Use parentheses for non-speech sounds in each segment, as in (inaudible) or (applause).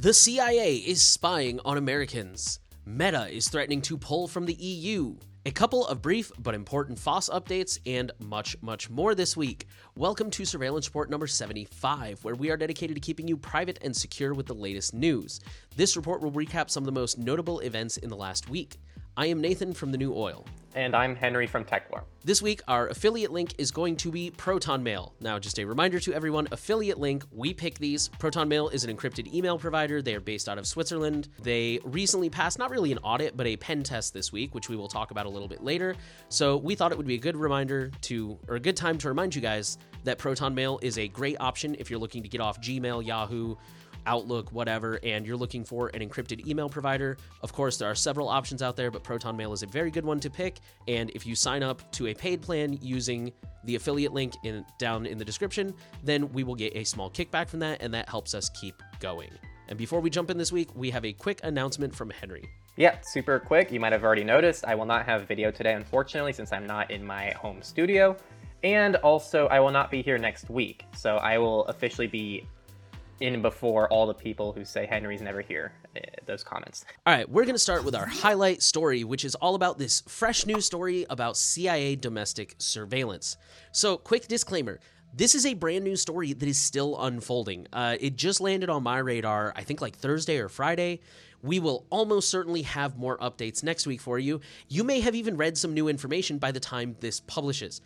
The CIA is spying on Americans. Meta is threatening to pull from the EU. A couple of brief but important FOSS updates and much, much more this week. Welcome to Surveillance Report number 75, where we are dedicated to keeping you private and secure with the latest news. This report will recap some of the most notable events in the last week. I am Nathan from The New Oil. And I'm Henry from TechLore. This week, our affiliate link is going to be Proton Mail. Now, just a reminder to everyone affiliate link, we pick these. Proton Mail is an encrypted email provider. They are based out of Switzerland. They recently passed not really an audit, but a pen test this week, which we will talk about a little bit later. So, we thought it would be a good reminder to, or a good time to remind you guys that Proton Mail is a great option if you're looking to get off Gmail, Yahoo, Outlook, whatever, and you're looking for an encrypted email provider, of course, there are several options out there, but Proton Mail is a very good one to pick. And if you sign up to a paid plan using the affiliate link in down in the description, then we will get a small kickback from that, and that helps us keep going. And before we jump in this week, we have a quick announcement from Henry. Yeah, super quick. You might have already noticed I will not have video today, unfortunately, since I'm not in my home studio. And also, I will not be here next week. So I will officially be in before all the people who say Henry's never here. Uh, those comments. All right, we're going to start with our highlight story, which is all about this fresh news story about CIA domestic surveillance. So, quick disclaimer. This is a brand new story that is still unfolding. Uh, it just landed on my radar, I think like Thursday or Friday. We will almost certainly have more updates next week for you. You may have even read some new information by the time this publishes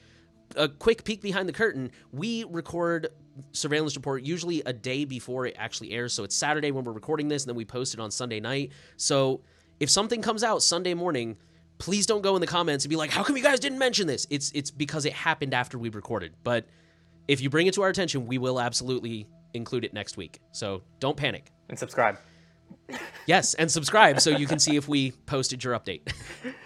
a quick peek behind the curtain, we record surveillance report usually a day before it actually airs. So it's Saturday when we're recording this, and then we post it on Sunday night. So if something comes out Sunday morning, please don't go in the comments and be like, "How come you guys didn't mention this?" It's it's because it happened after we recorded. But if you bring it to our attention, we will absolutely include it next week. So don't panic and subscribe. Yes, and subscribe so you can see if we posted your update. (laughs)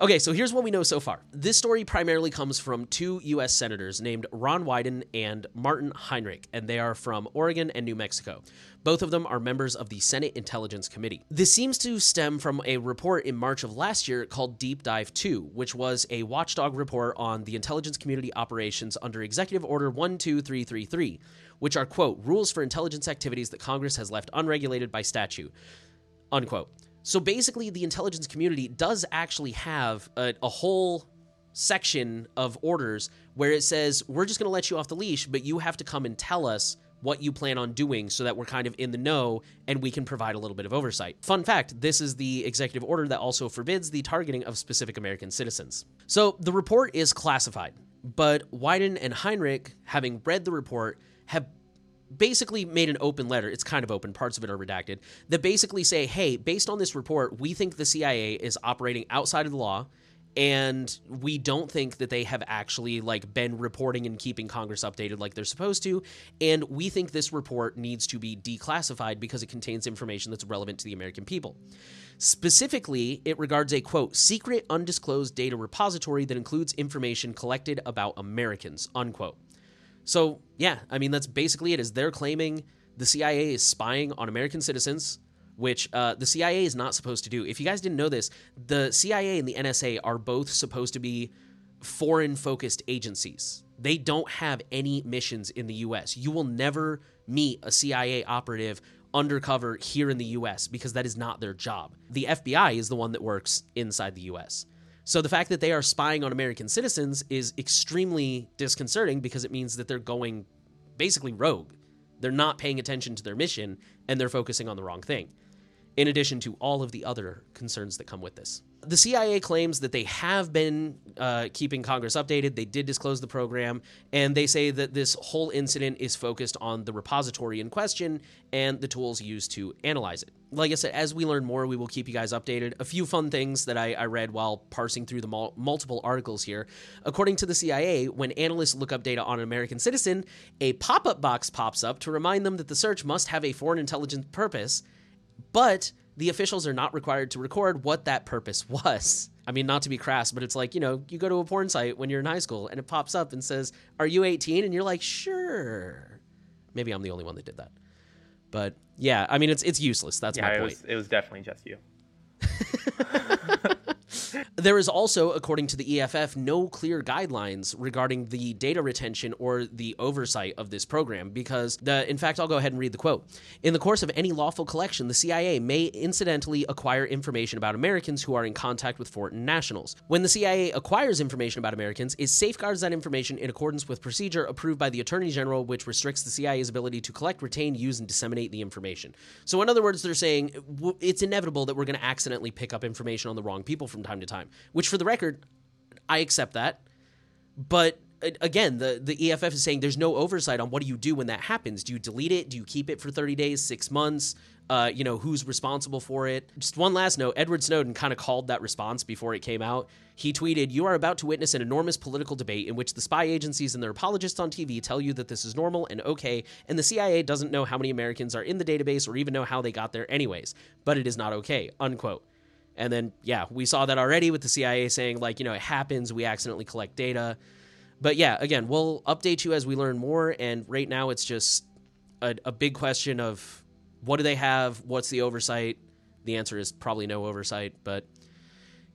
Okay, so here's what we know so far. This story primarily comes from two U.S. senators named Ron Wyden and Martin Heinrich, and they are from Oregon and New Mexico. Both of them are members of the Senate Intelligence Committee. This seems to stem from a report in March of last year called Deep Dive 2, which was a watchdog report on the intelligence community operations under Executive Order 12333, which are, quote, rules for intelligence activities that Congress has left unregulated by statute, unquote. So basically, the intelligence community does actually have a, a whole section of orders where it says, we're just going to let you off the leash, but you have to come and tell us what you plan on doing so that we're kind of in the know and we can provide a little bit of oversight. Fun fact this is the executive order that also forbids the targeting of specific American citizens. So the report is classified, but Wyden and Heinrich, having read the report, have basically made an open letter. It's kind of open, parts of it are redacted, that basically say, hey, based on this report, we think the CIA is operating outside of the law and we don't think that they have actually like been reporting and keeping congress updated like they're supposed to. And we think this report needs to be declassified because it contains information that's relevant to the american people. Specifically it regards a quote secret undisclosed data repository that includes information collected about americans unquote so, yeah, I mean, that's basically it. Is they're claiming the CIA is spying on American citizens, which uh, the CIA is not supposed to do. If you guys didn't know this, the CIA and the NSA are both supposed to be foreign focused agencies. They don't have any missions in the US. You will never meet a CIA operative undercover here in the US because that is not their job. The FBI is the one that works inside the US. So the fact that they are spying on American citizens is extremely disconcerting because it means that they're going basically rogue. They're not paying attention to their mission and they're focusing on the wrong thing, in addition to all of the other concerns that come with this. The CIA claims that they have been uh, keeping Congress updated. They did disclose the program, and they say that this whole incident is focused on the repository in question and the tools used to analyze it. Like I said, as we learn more, we will keep you guys updated. A few fun things that I, I read while parsing through the mul- multiple articles here. According to the CIA, when analysts look up data on an American citizen, a pop up box pops up to remind them that the search must have a foreign intelligence purpose, but the officials are not required to record what that purpose (laughs) was. I mean, not to be crass, but it's like, you know, you go to a porn site when you're in high school and it pops up and says, Are you 18? And you're like, Sure. Maybe I'm the only one that did that. But yeah, I mean, it's it's useless. That's yeah, my it point. Was, it was definitely just you. (laughs) There is also, according to the EFF, no clear guidelines regarding the data retention or the oversight of this program because, the, in fact, I'll go ahead and read the quote. In the course of any lawful collection, the CIA may incidentally acquire information about Americans who are in contact with foreign nationals. When the CIA acquires information about Americans, it safeguards that information in accordance with procedure approved by the Attorney General, which restricts the CIA's ability to collect, retain, use, and disseminate the information. So, in other words, they're saying it's inevitable that we're going to accidentally pick up information on the wrong people from time to time, which, for the record, I accept that. But again, the, the EFF is saying there's no oversight on what do you do when that happens. Do you delete it? Do you keep it for 30 days, six months? Uh, you know, who's responsible for it? Just one last note Edward Snowden kind of called that response before it came out. He tweeted, You are about to witness an enormous political debate in which the spy agencies and their apologists on TV tell you that this is normal and okay, and the CIA doesn't know how many Americans are in the database or even know how they got there anyways, but it is not okay. Unquote. And then, yeah, we saw that already with the CIA saying, like, you know, it happens, we accidentally collect data. But yeah, again, we'll update you as we learn more. And right now, it's just a, a big question of what do they have? What's the oversight? The answer is probably no oversight. But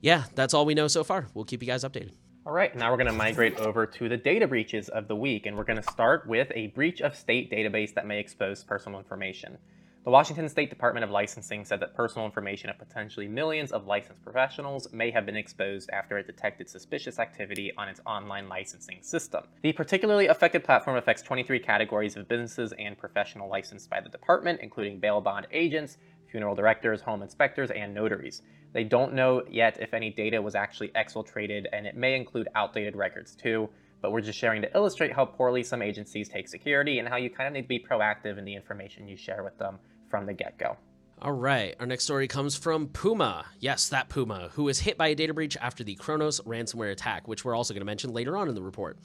yeah, that's all we know so far. We'll keep you guys updated. All right, now we're going to migrate over to the data breaches of the week, and we're going to start with a breach of state database that may expose personal information. The Washington State Department of Licensing said that personal information of potentially millions of licensed professionals may have been exposed after it detected suspicious activity on its online licensing system. The particularly affected platform affects 23 categories of businesses and professional licensed by the department, including bail bond agents, funeral directors, home inspectors, and notaries. They don't know yet if any data was actually exfiltrated, and it may include outdated records too but we're just sharing to illustrate how poorly some agencies take security and how you kind of need to be proactive in the information you share with them from the get go. All right, our next story comes from Puma. Yes, that Puma, who was hit by a data breach after the Kronos ransomware attack, which we're also going to mention later on in the report.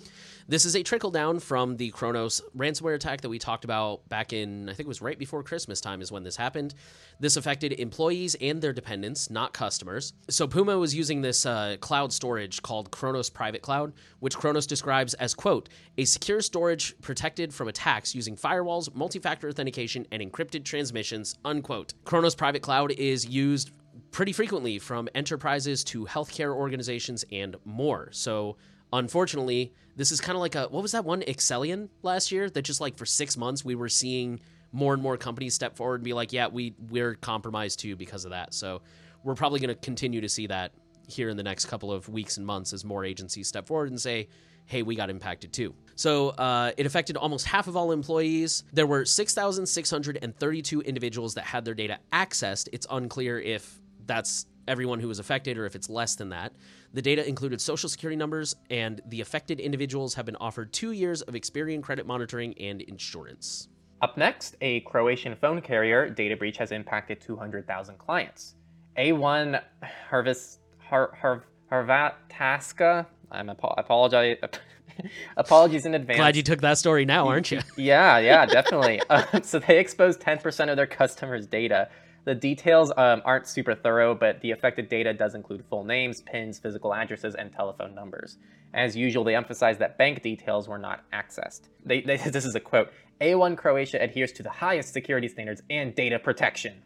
This is a trickle down from the Kronos ransomware attack that we talked about back in, I think it was right before Christmas time, is when this happened. This affected employees and their dependents, not customers. So Puma was using this uh, cloud storage called Kronos Private Cloud, which Kronos describes as, quote, a secure storage protected from attacks using firewalls, multi factor authentication, and encrypted transmissions, unquote. Kronos Private Cloud is used pretty frequently from enterprises to healthcare organizations and more. So, unfortunately, this is kind of like a what was that one Accellion last year that just like for 6 months we were seeing more and more companies step forward and be like, "Yeah, we we're compromised too because of that." So, we're probably going to continue to see that here in the next couple of weeks and months as more agencies step forward and say, hey, we got impacted too. So uh, it affected almost half of all employees. There were 6,632 individuals that had their data accessed. It's unclear if that's everyone who was affected or if it's less than that. The data included social security numbers, and the affected individuals have been offered two years of Experian credit monitoring and insurance. Up next, a Croatian phone carrier data breach has impacted 200,000 clients. A1 Harvest Har, Har, Harvataska. I'm apo- apologize. (laughs) Apologies in advance. Glad you took that story now, aren't you? yeah, yeah, definitely. Uh, (laughs) so they exposed 10% of their customers' data. The details um, aren't super thorough, but the affected data does include full names, pins, physical addresses, and telephone numbers. As usual, they emphasize that bank details were not accessed. They, they, (laughs) this is a quote A1 Croatia adheres to the highest security standards and data protection.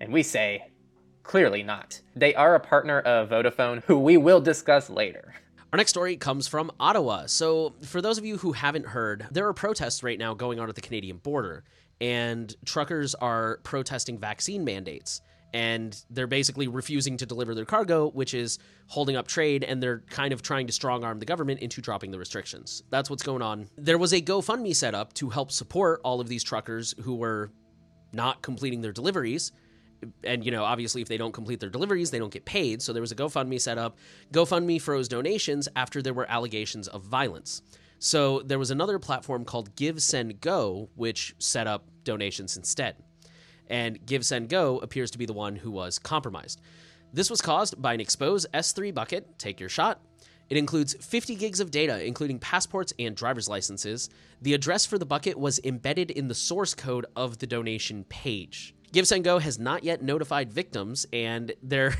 And we say, clearly not. They are a partner of Vodafone, who we will discuss later. Our next story comes from Ottawa. So, for those of you who haven't heard, there are protests right now going on at the Canadian border, and truckers are protesting vaccine mandates. And they're basically refusing to deliver their cargo, which is holding up trade, and they're kind of trying to strong arm the government into dropping the restrictions. That's what's going on. There was a GoFundMe set up to help support all of these truckers who were not completing their deliveries and you know obviously if they don't complete their deliveries they don't get paid so there was a gofundme set up gofundme froze donations after there were allegations of violence so there was another platform called GiveSendGo which set up donations instead and GiveSendGo appears to be the one who was compromised this was caused by an exposed s3 bucket take your shot it includes 50 gigs of data, including passports and driver's licenses. The address for the bucket was embedded in the source code of the donation page. GiveSendGo has not yet notified victims, and (laughs) they're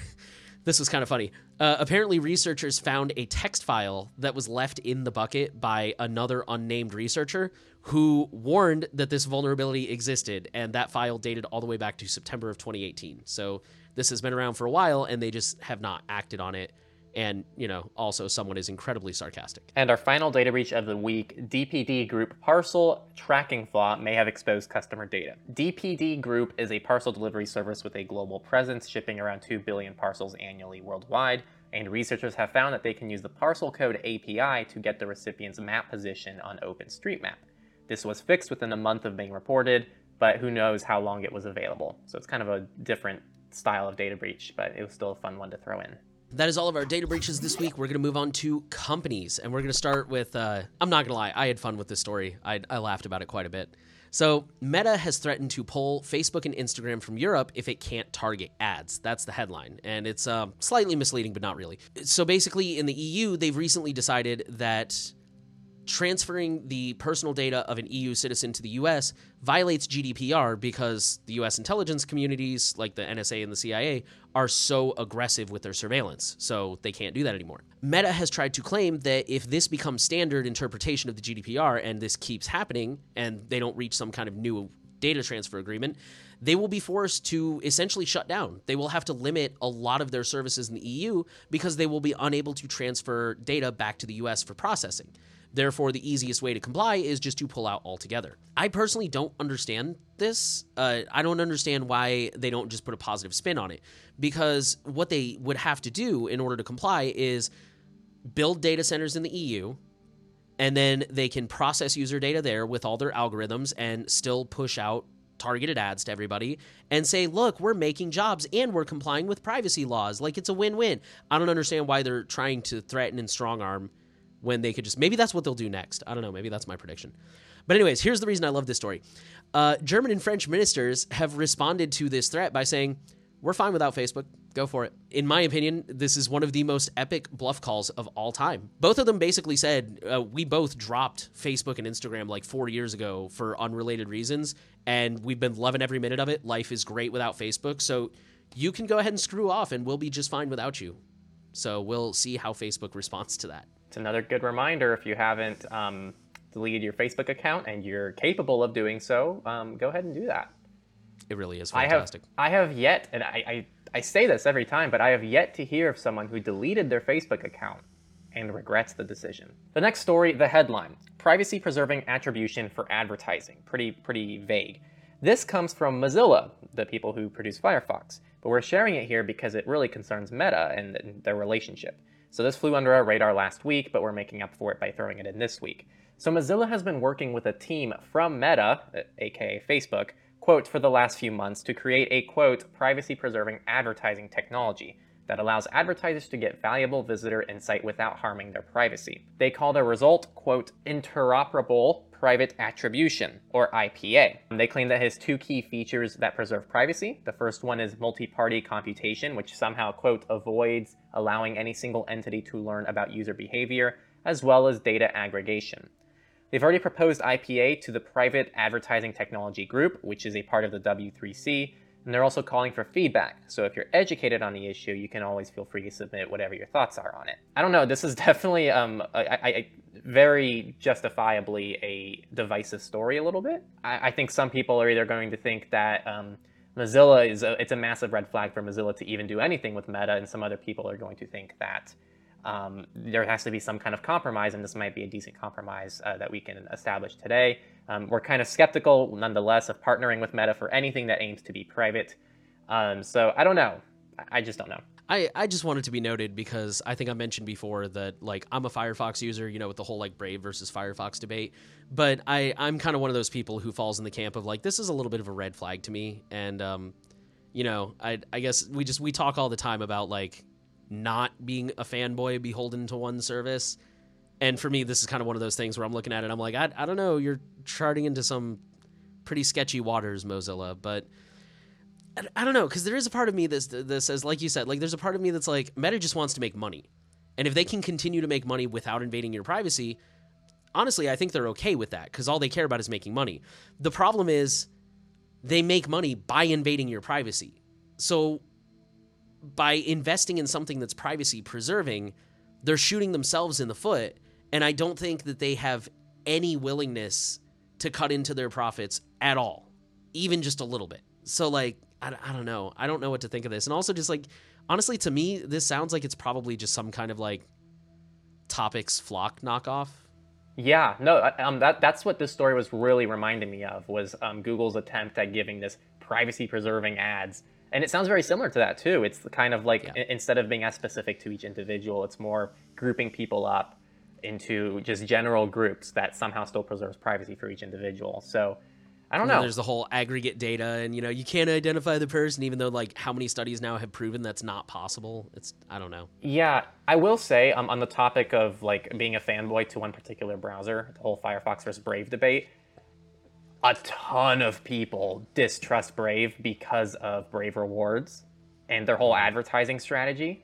This was kind of funny. Uh, apparently, researchers found a text file that was left in the bucket by another unnamed researcher who warned that this vulnerability existed, and that file dated all the way back to September of 2018. So this has been around for a while, and they just have not acted on it and you know also someone is incredibly sarcastic. And our final data breach of the week dpd group parcel tracking flaw may have exposed customer data. Dpd group is a parcel delivery service with a global presence shipping around 2 billion parcels annually worldwide. And researchers have found that they can use the parcel code api to get the recipient's map position on openstreetmap. This was fixed within a month of being reported but who knows how long it was available. So it's kind of a different style of data breach but it was still a fun one to throw in that is all of our data breaches this week. We're going to move on to companies, and we're going to start with. Uh, I'm not going to lie, I had fun with this story. I, I laughed about it quite a bit. So, Meta has threatened to pull Facebook and Instagram from Europe if it can't target ads. That's the headline. And it's uh, slightly misleading, but not really. So, basically, in the EU, they've recently decided that transferring the personal data of an EU citizen to the US violates GDPR because the US intelligence communities, like the NSA and the CIA, are so aggressive with their surveillance. So they can't do that anymore. Meta has tried to claim that if this becomes standard interpretation of the GDPR and this keeps happening and they don't reach some kind of new data transfer agreement, they will be forced to essentially shut down. They will have to limit a lot of their services in the EU because they will be unable to transfer data back to the US for processing. Therefore, the easiest way to comply is just to pull out altogether. I personally don't understand this. Uh, I don't understand why they don't just put a positive spin on it. Because what they would have to do in order to comply is build data centers in the EU, and then they can process user data there with all their algorithms and still push out targeted ads to everybody and say, look, we're making jobs and we're complying with privacy laws. Like it's a win win. I don't understand why they're trying to threaten and strong arm when they could just maybe that's what they'll do next. I don't know. Maybe that's my prediction. But anyways, here's the reason I love this story. Uh, German and French ministers have responded to this threat by saying, "We're fine without Facebook. Go for it." In my opinion, this is one of the most epic bluff calls of all time. Both of them basically said, uh, "We both dropped Facebook and Instagram like four years ago for unrelated reasons, and we've been loving every minute of it. Life is great without Facebook, so you can go ahead and screw off, and we'll be just fine without you." So we'll see how Facebook responds to that. It's another good reminder if you haven't um, deleted your Facebook account and you're capable of doing so, um, go ahead and do that. It really is fantastic. I have, I have yet, and I, I, I say this every time, but I have yet to hear of someone who deleted their Facebook account and regrets the decision. The next story, the headline Privacy Preserving Attribution for Advertising. Pretty, pretty vague. This comes from Mozilla, the people who produce Firefox, but we're sharing it here because it really concerns Meta and their relationship. So this flew under our radar last week, but we're making up for it by throwing it in this week. So Mozilla has been working with a team from Meta, uh, aka Facebook, quote, for the last few months to create a quote, privacy preserving advertising technology that allows advertisers to get valuable visitor insight without harming their privacy. They call their result, quote, interoperable private attribution, or IPA. They claim that has two key features that preserve privacy. The first one is multi-party computation, which somehow, quote, avoids allowing any single entity to learn about user behavior, as well as data aggregation. They've already proposed IPA to the Private Advertising Technology Group, which is a part of the W3C, and they're also calling for feedback. So if you're educated on the issue, you can always feel free to submit whatever your thoughts are on it. I don't know. This is (laughs) definitely um, I, I, very justifiably a divisive story a little bit. I, I, think some people are either going to think that um, Mozilla is a, it's a massive red flag for Mozilla to even do anything with Meta, and some other people are going to think that um, there has to be some kind of compromise, and this might be a decent compromise uh, that we can establish today. Um, we're kind of skeptical, nonetheless, of partnering with Meta for anything that aims to be private. Um, so I don't know. I just don't know. I, I just wanted to be noted because I think I mentioned before that like I'm a Firefox user, you know, with the whole like Brave versus Firefox debate. But I I'm kind of one of those people who falls in the camp of like this is a little bit of a red flag to me, and um, you know, I I guess we just we talk all the time about like not being a fanboy beholden to one service. And for me, this is kind of one of those things where I'm looking at it, I'm like, I, I don't know, you're charting into some pretty sketchy waters, Mozilla, but I, don't know, because there is a part of me that's, that says, like you said, like there's a part of me that's like, Meta just wants to make money. And if they can continue to make money without invading your privacy, honestly, I think they're okay with that because all they care about is making money. The problem is they make money by invading your privacy. So by investing in something that's privacy preserving, they're shooting themselves in the foot. And I don't think that they have any willingness to cut into their profits at all, even just a little bit. So, like, I, I don't know. I don't know what to think of this. And also, just like, honestly, to me, this sounds like it's probably just some kind of like topics FLoC knockoff. Yeah, no, um, that that's what this story was really reminding me of was um, Google's attempt at giving this privacy preserving ads, and it sounds very similar to that too. It's kind of like yeah. instead of being as specific to each individual, it's more grouping people up into just general groups that somehow still preserves privacy for each individual. So I don't know. There's the whole aggregate data, and you know you can't identify the person, even though like how many studies now have proven that's not possible. It's I don't know. Yeah, I will say um, on the topic of like being a fanboy to one particular browser, the whole Firefox versus Brave debate. A ton of people distrust Brave because of Brave rewards and their whole advertising strategy.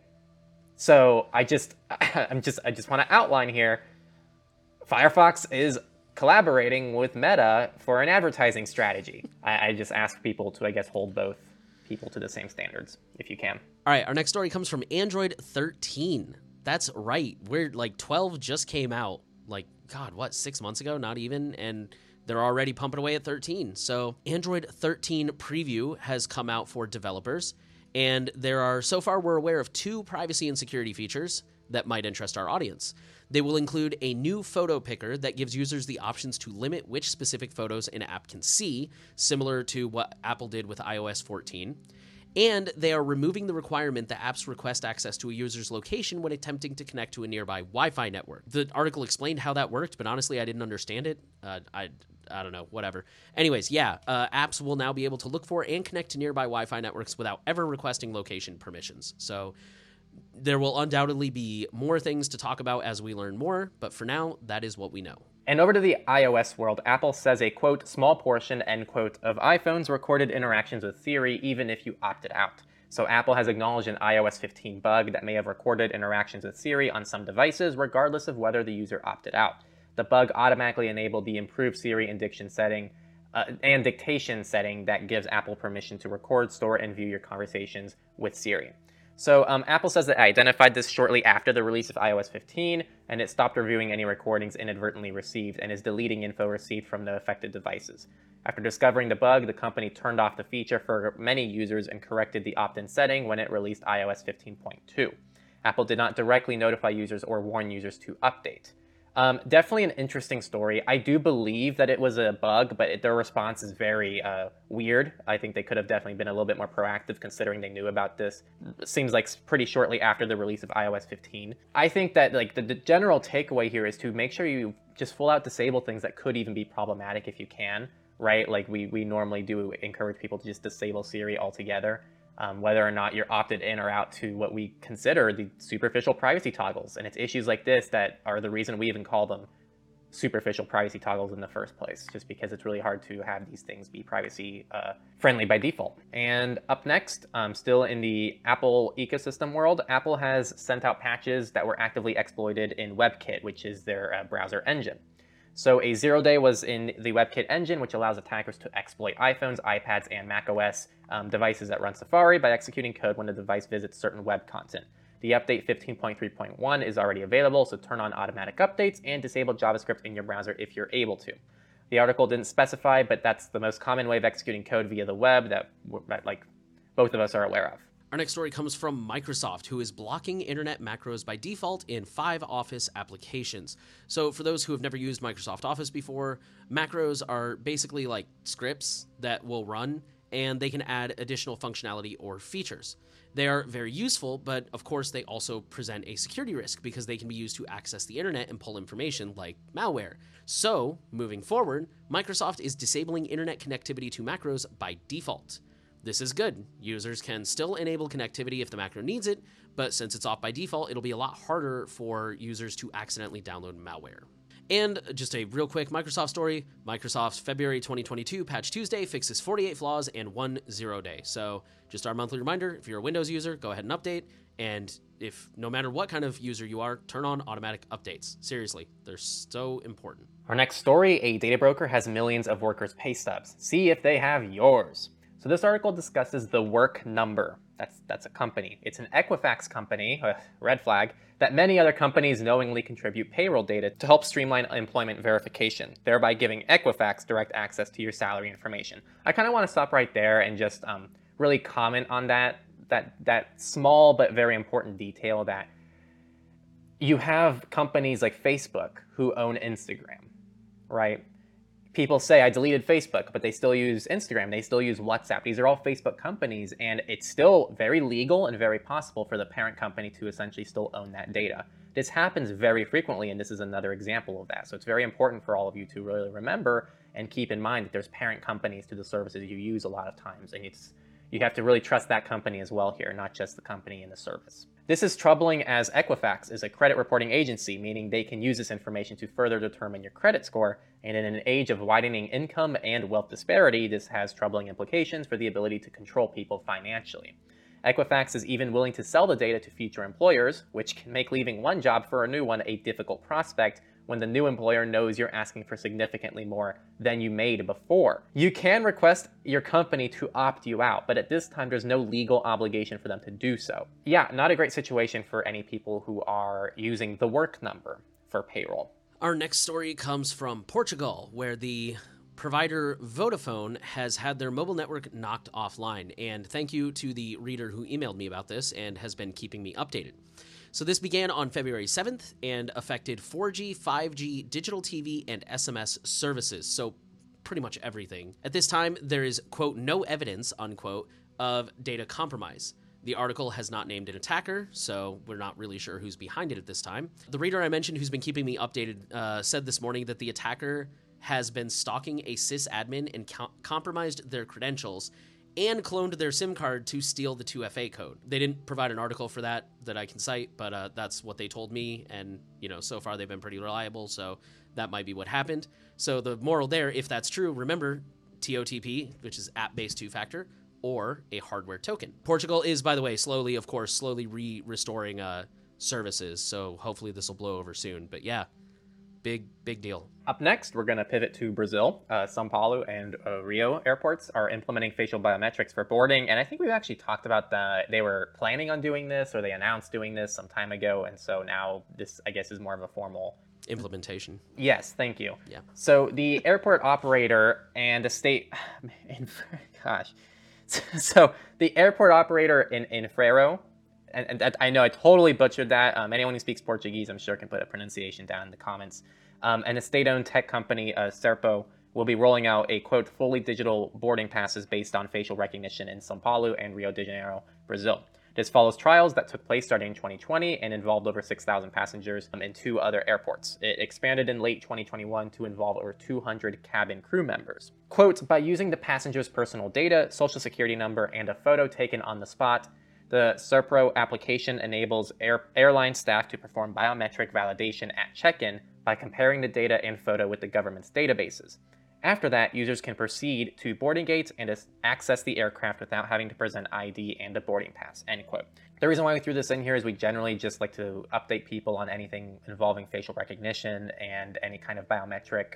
So I just, (laughs) I'm just, I just want to outline here. Firefox is collaborating with Meta for an advertising strategy. I, I, just ask people to, I guess, hold both people to the same standards if you can. All right, our next story comes from Android 13. That's right. We're like 12 just came out, like, God, what, six months ago? Not even. And they're already pumping away at 13. So, Android 13 preview has come out for developers. And there are, so far, we're aware of two privacy and security features that might interest our audience. They will include a new photo picker that gives users the options to limit which specific photos an app can see, similar to what Apple did with iOS 14. And they are removing the requirement that apps request access to a user's location when attempting to connect to a nearby Wi Fi network. The article explained how that worked, but honestly, I didn't understand it. Uh, I, I don't know, whatever. Anyways, yeah, uh, apps will now be able to look for and connect to nearby Wi Fi networks without ever requesting location permissions. So there will undoubtedly be more things to talk about as we learn more, but for now, that is what we know. And over to the iOS world, Apple says a quote, small portion, end quote, of iPhones recorded interactions with Siri even if you opted out. So Apple has acknowledged an iOS 15 bug that may have recorded interactions with Siri on some devices, regardless of whether the user opted out. The bug automatically enabled the improved Siri and diction setting uh, and dictation setting that gives Apple permission to record, store, and view your conversations with Siri. So um, Apple says that it identified this shortly after the release of iOS 15, and it stopped reviewing any recordings inadvertently received and is deleting info received from the affected devices. After discovering the bug, the company turned off the feature for many users and corrected the opt-in setting when it released iOS 15.2. Apple did not directly notify users or warn users to update. Um, definitely an interesting story. I do believe that it was a bug, but it, their response is very uh, weird. I think they could have definitely been a little bit more proactive considering they knew about this. Seems like pretty shortly after the release of iOS 15. I think that like the, the general takeaway here is to make sure you just full out disable things that could even be problematic if you can, right? Like we, we normally do encourage people to just disable Siri altogether um, whether or not you're opted in or out to what we consider the superficial privacy toggles. And it's issues like this that are the reason we even call them superficial privacy toggles in the first place, just because it's really hard to have these things be privacy uh, friendly by default. And up next, um, still in the Apple ecosystem world, Apple has sent out patches that were actively exploited in WebKit, which is their uh, browser engine. So a zero day was in the WebKit engine, which allows attackers to exploit iPhones, iPads, and macOS um, devices that run Safari by executing code when the device visits certain web content. The update 15.3.1 is already available, so turn on automatic updates and disable JavaScript in your browser if you're able to. The article didn't specify, but that's the most common way of executing code via the web that, that like both of us are aware of. Our next story comes from Microsoft, who is blocking internet macros by default in five Office applications. So, for those who have never used Microsoft Office before, macros are basically like scripts that will run and they can add additional functionality or features. They are very useful, but of course, they also present a security risk because they can be used to access the internet and pull information like malware. So, moving forward, Microsoft is disabling internet connectivity to macros by default. This is good. Users can still enable connectivity if the macro needs it, but since it's off by default, it'll be a lot harder for users to accidentally download malware. And just a real quick Microsoft story Microsoft's February 2022 Patch Tuesday fixes 48 flaws and one zero day. So, just our monthly reminder if you're a Windows user, go ahead and update. And if no matter what kind of user you are, turn on automatic updates. Seriously, they're so important. Our next story a data broker has millions of workers' pay stubs. See if they have yours. So this article discusses the work number. That's that's a company. It's an Equifax company, red flag, that many other companies knowingly contribute payroll data to help streamline employment verification, thereby giving Equifax direct access to your salary information. I kind of want to stop right there and just um, really comment on that that that small but very important detail that you have companies like Facebook who own Instagram, right? People say I deleted Facebook, but they still use Instagram, they still use WhatsApp. These are all Facebook companies, and it's still very legal and very possible for the parent company to essentially still own that data. This happens very frequently, and this is another example of that. So it's very important for all of you to really remember and keep in mind that there's parent companies to the services you use a lot of times, and it's you have to really trust that company as well here, not just the company and the service. This is troubling as Equifax is a credit reporting agency, meaning they can use this information to further determine your credit score. And in an age of widening income and wealth disparity, this has troubling implications for the ability to control people financially. Equifax is even willing to sell the data to future employers, which can make leaving one job for a new one a difficult prospect when the new employer knows you're asking for significantly more than you made before. You can request your company to opt you out, but at this time, there's no legal obligation for them to do so. Yeah, not a great situation for any people who are using the work number for payroll. Our next story comes from Portugal, where the provider Vodafone has had their mobile network knocked offline. And thank you to the reader who emailed me about this and has been keeping me updated. So this began on February 7th and affected 4G, 5G, digital TV, and SMS services. So pretty much everything. At this time, there is, quote, no evidence, unquote, of data compromise. The article has not named an attacker, so we're not really sure who's behind it at this time. The reader I mentioned who's been keeping me updated uh, said this morning that the attacker has been stalking a sysadmin and co- compromised their credentials and cloned their SIM card to steal the 2FA code. They didn't provide an article for that that I can cite, but uh, that's what they told me. And, you know, so far they've been pretty reliable, so that might be what happened. So the moral there, if that's true, remember TOTP, which is app based two factor, or a hardware token. Portugal is, by the way, slowly, of course, slowly re restoring uh, services. So hopefully this will blow over soon. But yeah, big big deal. Up next, we're going to pivot to Brazil. Uh, São Paulo and uh, Rio airports are implementing facial biometrics for boarding, and I think we've actually talked about that. They were planning on doing this, or they announced doing this some time ago, and so now this, I guess, is more of a formal implementation. Yes, thank you. Yeah. So the airport operator and the state, (sighs) (laughs) gosh, so the airport operator in in Freiro and, and, I know I totally butchered that. Um, anyone who speaks Portuguese, I'm sure, can put a pronunciation down in the comments. Um, and a state-owned tech company, uh, Serpro, will be rolling out a quote fully digital boarding passes based on facial recognition in São Paulo and Rio de Janeiro, Brazil. This follows trials that took place starting in 2020 and involved over 6,000 passengers um, in two other airports. It expanded in late 2021 to involve over 200 cabin crew members. Quote, by using the passenger's personal data, social security number, and a photo taken on the spot, the Serpro application enables air, airline staff to perform biometric validation at check-in by comparing the data and photo with the government's databases. After that, users can proceed to boarding gates and access the aircraft without having to present ID and a boarding pass, end quote. The reason why we threw this in here is we generally just like to update people on anything involving facial recognition and any kind of biometric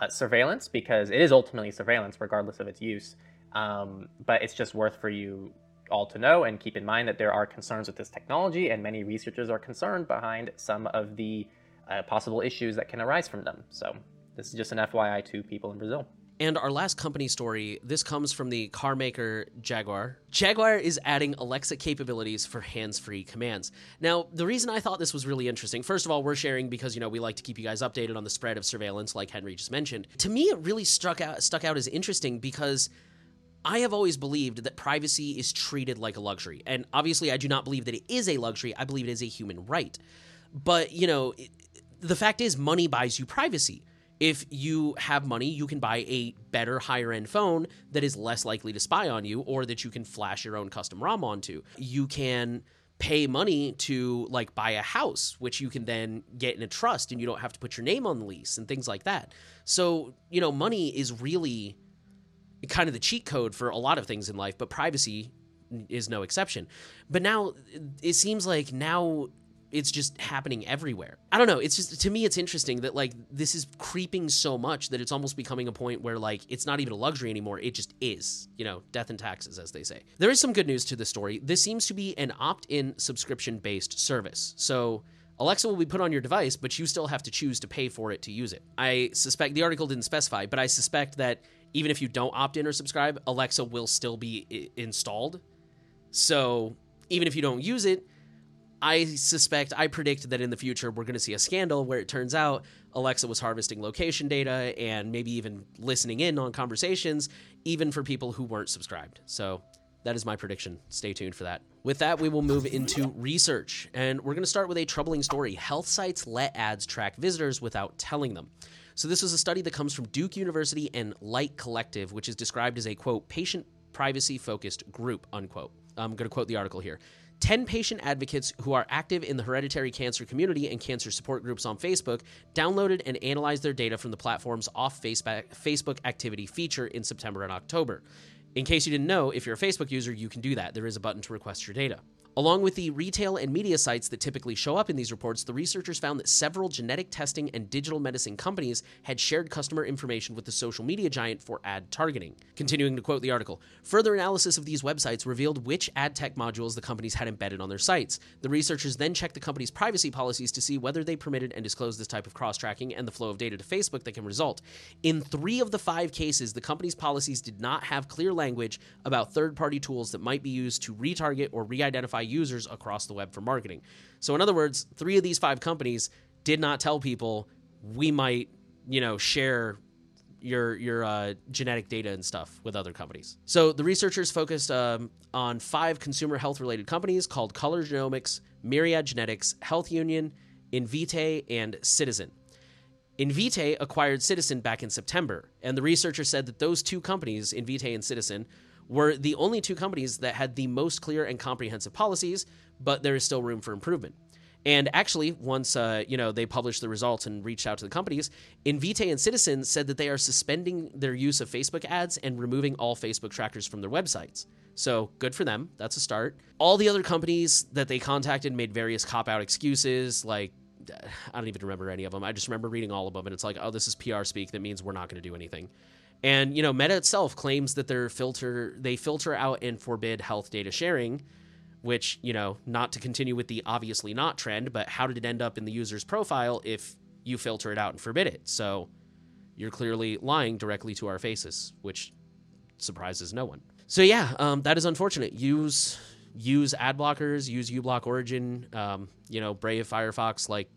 uh, surveillance because it is ultimately surveillance regardless of its use. Um, but it's just worth for you all to know and keep in mind that there are concerns with this technology and many researchers are concerned behind some of the uh, possible issues that can arise from them. So this is just an FYI to people in Brazil. And our last company story, this comes from the car maker Jaguar. Jaguar is adding Alexa capabilities for hands-free commands. Now, the reason I thought this was really interesting, first of all, we're sharing because you know we like to keep you guys updated on the spread of surveillance, like Henry just mentioned. To me, it really struck out stuck out as interesting because I have always believed that privacy is treated like a luxury. And obviously, I do not believe that it is a luxury. I believe it is a human right. But, you know, the fact is, money buys you privacy. If you have money, you can buy a better, higher end phone that is less likely to spy on you or that you can flash your own custom ROM onto. You can pay money to like buy a house which you can then get in a trust and you don't have to put your name on the lease and things like that so you know money is really kind of the cheat code for a lot of things in life, but privacy is no exception. But now it seems like now it's just happening everywhere. I don't know. It's just to me, it's interesting that like this is creeping so much that it's almost becoming a point where like it's not even a luxury anymore. It just is. You know, death and taxes, as they say. There is some good news to this story. This seems to be an opt-in subscription-based service. So. Alexa will be put on your device, but you still have to choose to pay for it to use it. I suspect the article didn't specify, but I suspect that even if you don't opt in or subscribe, Alexa will still be I- installed. So even if you don't use it, I suspect, I predict that in the future we're going to see a scandal where it turns out Alexa was harvesting location data and maybe even listening in on conversations, even for people who weren't subscribed. So that is my prediction. Stay tuned for that. With that, we will move into research. And we're going to start with a troubling story. Health sites let ads track visitors without telling them. So, this is a study that comes from Duke University and Light Collective, which is described as a quote, patient privacy focused group, unquote. I'm going to quote the article here. 10 patient advocates who are active in the hereditary cancer community and cancer support groups on Facebook downloaded and analyzed their data from the platform's off Facebook activity feature in September and October. In case you didn't know, if you're a Facebook user, you can do that. There is a button to request your data. Along with the retail and media sites that typically show up in these reports, the researchers found that several genetic testing and digital medicine companies had shared customer information with the social media giant for ad targeting. Continuing to quote the article, further analysis of these websites revealed which ad tech modules the companies had embedded on their sites. The researchers then checked the company's privacy policies to see whether they permitted and disclosed this type of cross tracking and the flow of data to Facebook that can result. In three of the five cases, the company's policies did not have clear language about third party tools that might be used to retarget or re identify users across the web for marketing. So, in other words, three of these five companies did not tell people we might, you know, share your your uh, genetic data and stuff with other companies. So the researchers focused um, on five consumer health related companies called Color Genomics, Myriad Genetics, Health Union, Invitae, and Ciitizen. Invitae acquired Ciitizen back in September, and the researchers said that those two companies, Invitae and Ciitizen, were the only two companies that had the most clear and comprehensive policies, but there is still room for improvement. And actually, once uh, you know they published the results and reached out to the companies, Invitae and Ciitizen said that they are suspending their use of Facebook ads and removing all Facebook trackers from their websites. So good for them. That's a start. All the other companies that they contacted made various cop out excuses, like I don't even remember any of them. I just remember reading all of them, and it's like, oh, this is PR speak. That means we're not going to do anything. And you know, Meta itself claims that their filter they filter out and forbid health data sharing, which you know, not to continue with the obviously not trend, but how did it end up in the user's profile if you filter it out and forbid it? So you're clearly lying directly to our faces, which surprises no one. So yeah, um, that is unfortunate. Use use ad blockers, use uBlock Origin, um, you know, Brave Firefox. Like,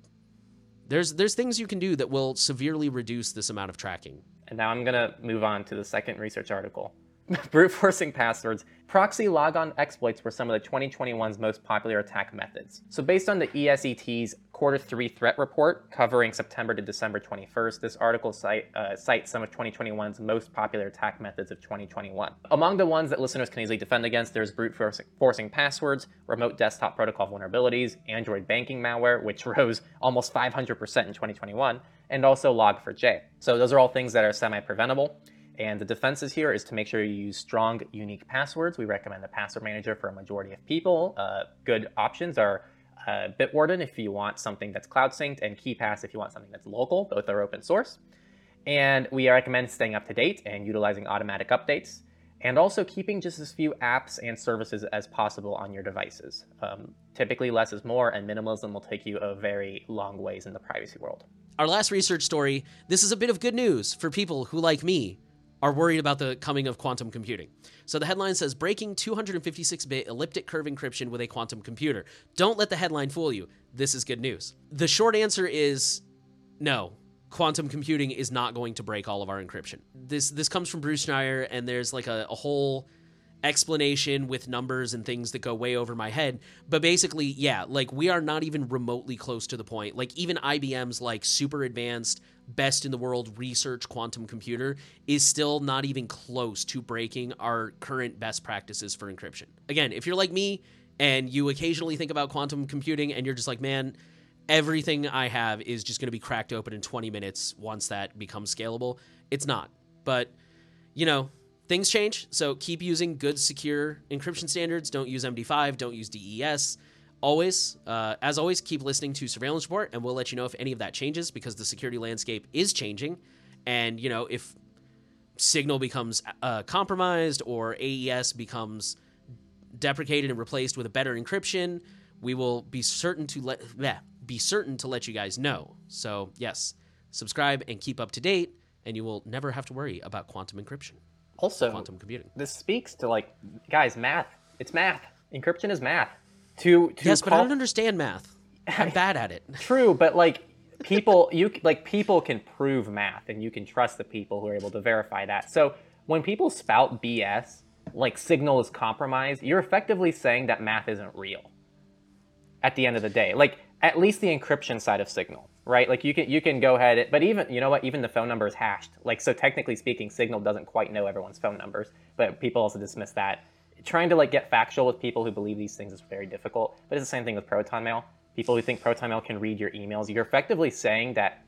there's there's things you can do that will severely reduce this amount of tracking. And now I'm to move on to the second research article. (laughs) Brute forcing passwords. ProxyLogon exploits were some of the 2021's most popular attack methods. So, based on the ESET's quarter three threat report covering September to December 21st, this article cite, uh, cites some of 2021's most popular attack methods of 2021. Among the ones that listeners can easily defend against, there's brute forcing passwords, remote desktop protocol vulnerabilities, Android banking malware, which (laughs) rose almost 500% in 2021, and also Log4j. So, those are all things that are semi preventable. And the defenses here is to make sure you use strong, unique passwords. We recommend a password manager for a majority of people. Uh, good options are uh, Bitwarden if you want something that's cloud synced, and KeePass if you want something that's local. Both are open source. And we recommend staying up to date and utilizing automatic updates, and also keeping just as few apps and services as possible on your devices. Um, typically, less is more, and minimalism will take you a very long ways in the privacy world. Our last research story this is a bit of good news for people who, like me, are worried about the coming of quantum computing. So the headline says breaking 256 bit elliptic curve encryption with a quantum computer. Don't let the headline fool you. This is good news. The short answer is no. Quantum computing is not going to break all of our encryption. This this comes from Bruce Schneier, and there's like a, a whole explanation with numbers and things that go way over my head. But basically, yeah, like we are not even remotely close to the point. Like even IBM's like super advanced, best in the world research quantum computer is still not even close to breaking our current best practices for encryption. Again, if you're like me and you occasionally think about quantum computing and you're just like, man, everything I have is just going to be cracked open in 20 minutes once that becomes scalable, it's not. But, you know, things change. So keep using good, secure encryption standards. Don't use MD5, don't use DES. always, uh, as always, keep listening to Surveillance Report, and we'll let you know if any of that changes because the security landscape is changing. And, you know, if Signal becomes uh, compromised or AES becomes deprecated and replaced with a better encryption, we will be certain to let bleh, be certain to let you guys know. So, yes, subscribe and keep up to date, and you will never have to worry about quantum encryption, Also, quantum computing. this speaks to like guys, math. It's math. Encryption is math. To to Yes, but I don't understand math. I'm bad at it. (laughs) True, but like people, you like people can prove math, and you can trust the people who are able to verify that. So when people spout BS, like Signal is compromised, you're effectively saying that math isn't real. At the end of the day, like at least the encryption side of Signal, right? Like you can you can go ahead, but even you know what? Even the phone number is hashed. Like so, technically speaking, Signal doesn't quite know everyone's phone numbers, but people also dismiss that. Trying to like get factual with people who believe these things is very difficult. But it's the same thing with Proton Mail. People who think Proton Mail can read your emails, you're effectively saying that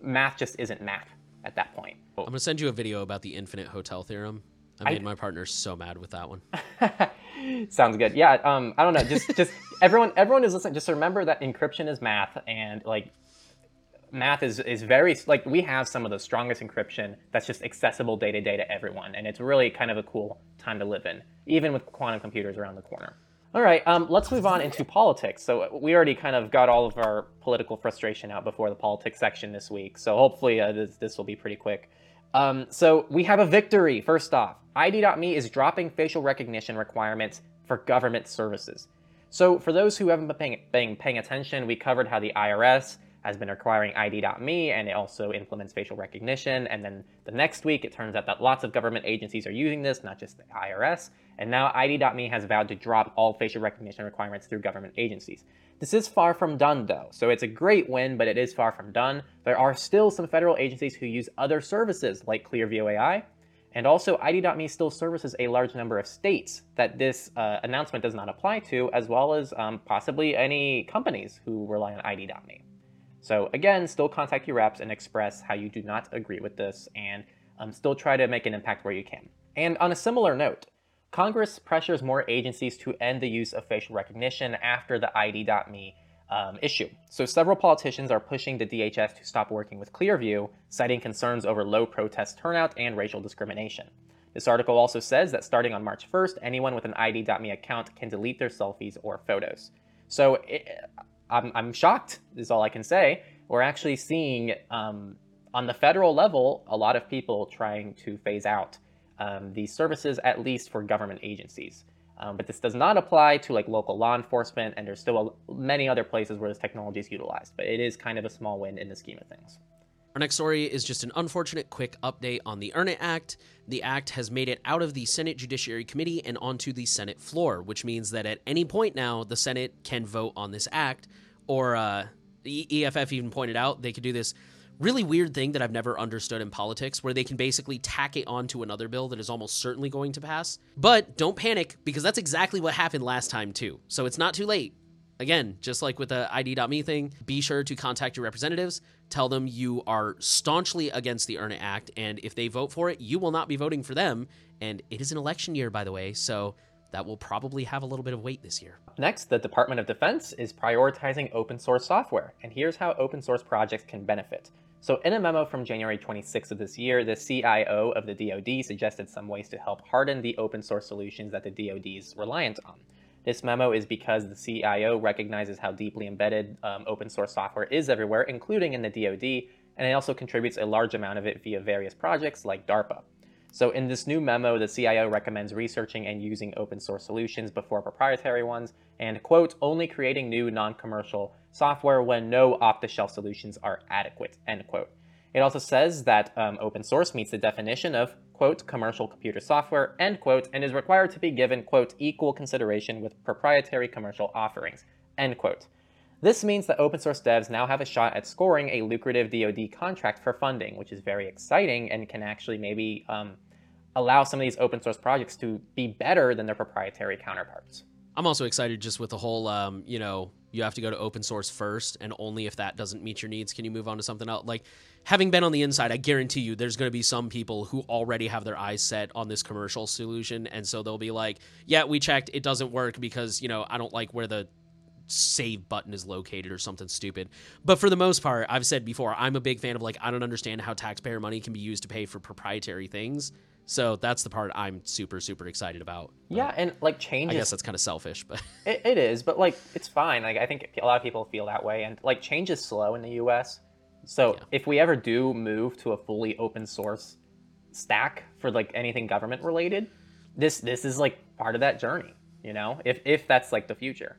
math just isn't math at that point. I'm gonna send you a video about the infinite hotel theorem. I made my partner so mad with that one. (laughs) Sounds good. Yeah. Um. I don't know. Just just everyone everyone is listening. Just remember that encryption is math, and like math is is very like we have some of the strongest encryption that's just accessible day to day to everyone, and it's really kind of a cool time to live in, even with quantum computers around the corner. All right, um, let's move on into politics. So we already kind of got all of our political frustration out before the politics section this week. So hopefully uh, this, this will be pretty quick. Um, so we have a victory. First off, ID.me is dropping facial recognition requirements for government services. So for those who haven't been paying, been paying attention, we covered how the IRS has been requiring ID.me and it also implements facial recognition. And then the next week, it turns out that lots of government agencies are using this, not just the IRS. And now ID.me has vowed to drop all facial recognition requirements through government agencies. This is far from done though, so it's a great win, but it is far from done. There are still some federal agencies who use other services like Clearview AI, and also ID.me still services a large number of states that this uh, announcement does not apply to, as well as um, possibly any companies who rely on ID.me. So again, still contact your reps and express how you do not agree with this, and um, still try to make an impact where you can. And on a similar note, Congress pressures more agencies to end the use of facial recognition after the ID.me um, issue. So several politicians are pushing the DHS to stop working with Clearview, citing concerns over low protest turnout and racial discrimination. This article also says that starting on March 1st, anyone with an ID.me account can delete their selfies or photos. So it, I'm, I'm shocked, is all I can say. We're actually seeing um, on the federal level a lot of people trying to phase out um, these services, at least for government agencies. Um, but this does not apply to like local law enforcement, and there's still a, many other places where this technology is utilized. But it is kind of a small win in the scheme of things. Our next story is just an unfortunate quick update on the Earn It Act. The act has made it out of the Senate Judiciary Committee and onto the Senate floor, which means that at any point now, the Senate can vote on this act. Or uh, EFF even pointed out they could do this really weird thing that I've never understood in politics where they can basically tack it onto another bill that is almost certainly going to pass. But don't panic because that's exactly what happened last time, too. So it's not too late. Again, just like with the ID.me thing, be sure to contact your representatives. Tell them you are staunchly against the Earn It Act, and if they vote for it, you will not be voting for them. And it is an election year, by the way, so that will probably have a little bit of weight this year. Next, the Department of Defense is prioritizing open source software, and here's how open source projects can benefit. So, in a memo from January 26th of this year, the CIO of the DoD suggested some ways to help harden the open source solutions that the DoD is reliant on. This memo is because the CIO recognizes how deeply embedded um, open source software is everywhere, including in the DoD, and it also contributes a large amount of it via various projects like DARPA. So, in this new memo, the CIO recommends researching and using open source solutions before proprietary ones, and, quote, only creating new non commercial software when no off the shelf solutions are adequate, end quote. It also says that um, open source meets the definition of, quote, commercial computer software, end quote, and is required to be given, quote, equal consideration with proprietary commercial offerings, end quote. This means that open source devs now have a shot at scoring a lucrative DoD contract for funding, which is very exciting and can actually maybe um, allow some of these open source projects to be better than their proprietary counterparts. I'm also excited just with the whole, um, you know, you have to go to open source first, and only if that doesn't meet your needs can you move on to something else. Like, having been on the inside, I guarantee you there's going to be some people who already have their eyes set on this commercial solution, and so they'll be like, yeah, we checked, it doesn't work because, you know, I don't like where the save button is located or something stupid. But for the most part, I've said before, I'm a big fan of like I don't understand how taxpayer money can be used to pay for proprietary things. So that's the part I'm super super excited about. Yeah, uh, and like change. I guess that's kind of selfish, but (laughs) It, it is, but like it's fine. Like I think a lot of people feel that way, and like change is slow in the U.S. So Yeah. if we ever do move to a fully open source stack for like anything government related, this this is like part of that journey. You know, if if that's like the future.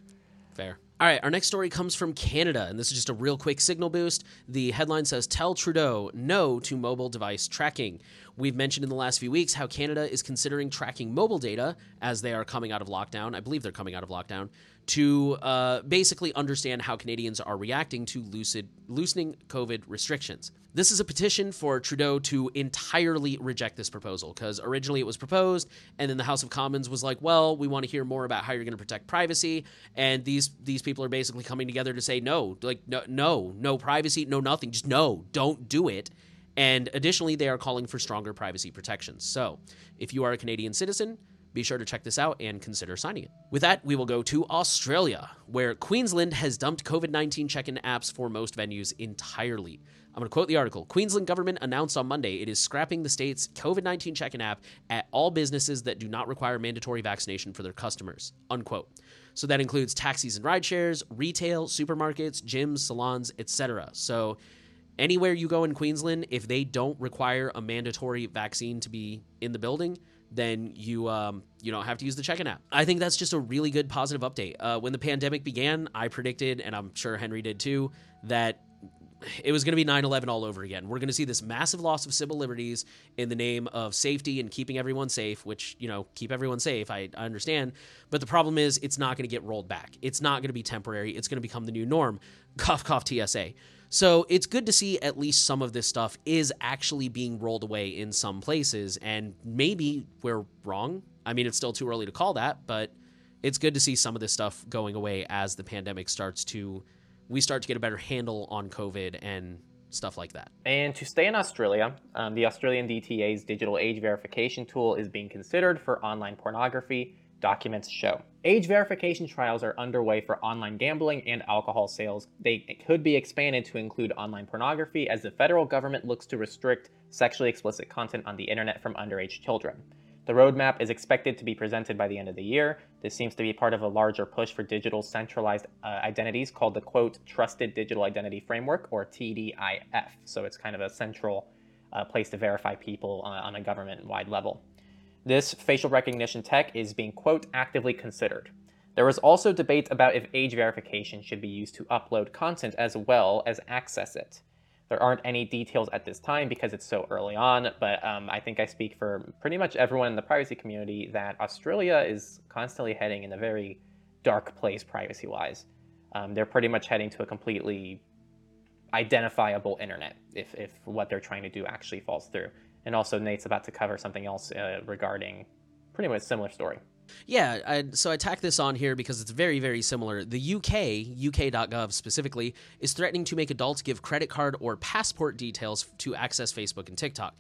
Fair. All right, our next story comes from Canada, and this is just a real quick signal boost. The headline says Tell Trudeau no to mobile device tracking. We've mentioned in the last few weeks how Canada is considering tracking mobile data as they are coming out of lockdown. I believe they're coming out of lockdown to uh, basically understand how Canadians are reacting to lucid, loosening COVID restrictions. This is a petition for Trudeau to entirely reject this proposal because originally it was proposed, and then the House of Commons was like, "Well, we want to hear more about how you're going to protect privacy." And these these people are basically coming together to say, "No, like no, no, no privacy, no nothing, just no, don't do it." And additionally, they are calling for stronger privacy protections. So, if you are a Canadian citizen, be sure to check this out and consider signing it. With that, we will go to Australia, where Queensland has dumped COVID 19 check in apps for most venues entirely. I'm going to quote the article Queensland government announced on Monday it is scrapping the state's COVID 19 check in app at all businesses that do not require mandatory vaccination for their customers. Unquote. So that includes taxis and ride shares, retail, supermarkets, gyms, salons, etc. So anywhere you go in Queensland, if they don't require a mandatory vaccine to be in the building, then you um, you don't have to use the check-in app. I think that's just a really good positive update. Uh, when the pandemic began, I predicted, and I'm sure Henry did too, that it was going to be 9-11 all over again. We're going to see this massive loss of civil liberties in the name of safety and keeping everyone safe which you know keep everyone safe i, I understand. But the problem is it's not going to get rolled back. It's not going to be temporary. It's going to become the new norm. Cough cough tsa so it's good to see at least some of this stuff is actually being rolled away in some places and maybe we're wrong i mean it's still too early to call that but it's good to see some of this stuff going away as the pandemic starts to we start to get a better handle on COVID and stuff like that. And to stay in Australia, um, the Australian DTA's digital age verification tool is being considered for online pornography, documents show. Age verification trials are underway for online gambling and alcohol sales. They could be expanded to include online pornography as the federal government looks to restrict sexually explicit content on the internet from underage children. The roadmap is expected to be presented by the end of the year. This seems to be part of a larger push for digital centralized uh, identities called the quote Trusted Digital Identity Framework or TDIF. So it's kind of a central uh, place to verify people on, on a government wide level. This facial recognition tech is being quote actively considered. There was also debate about if age verification should be used to upload content as well as access it. There aren't any details at this time because it's so early on, but um, I think I speak for pretty much everyone in the privacy community that Australia is constantly heading in a very dark place privacy wise. Um, they're pretty much heading to a completely identifiable internet if, if what they're trying to do actually falls through. And also, Nate's about to cover something else uh, regarding pretty much similar story. Yeah, I, so I tack this on here because it's very, very similar. The UK, UK.gov specifically, is threatening to make adults give credit card or passport details to access Facebook and TikTok.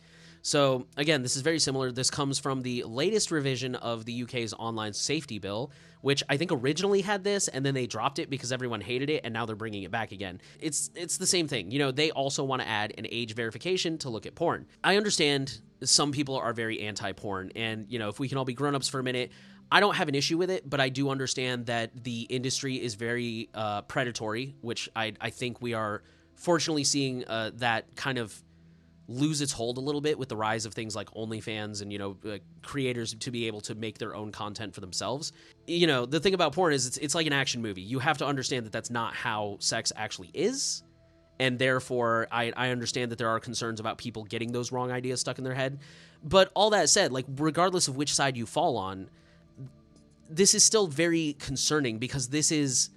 So, again, this is very similar. This comes from the latest revision of the UK's online safety bill, which I think originally had this and then they dropped it because everyone hated it and now they're bringing it back again. It's it's the same thing. You know, they also want to add an age verification to look at porn. I understand some people are very anti-porn and, you know, if we can all be grown-ups for a minute, I don't have an issue with it, but I do understand that the industry is very uh, predatory, which I, I think we are fortunately seeing uh, that kind of lose its hold a little bit with the rise of things like OnlyFans and you know uh, creators to be able to make their own content for themselves. You know the thing about porn is it's it's like an action movie. You have to understand that that's not how sex actually is. And therefore, I, I understand that there are concerns about people getting those wrong ideas stuck in their head. But all that said, like, regardless of which side you fall on, this is still very concerning because this is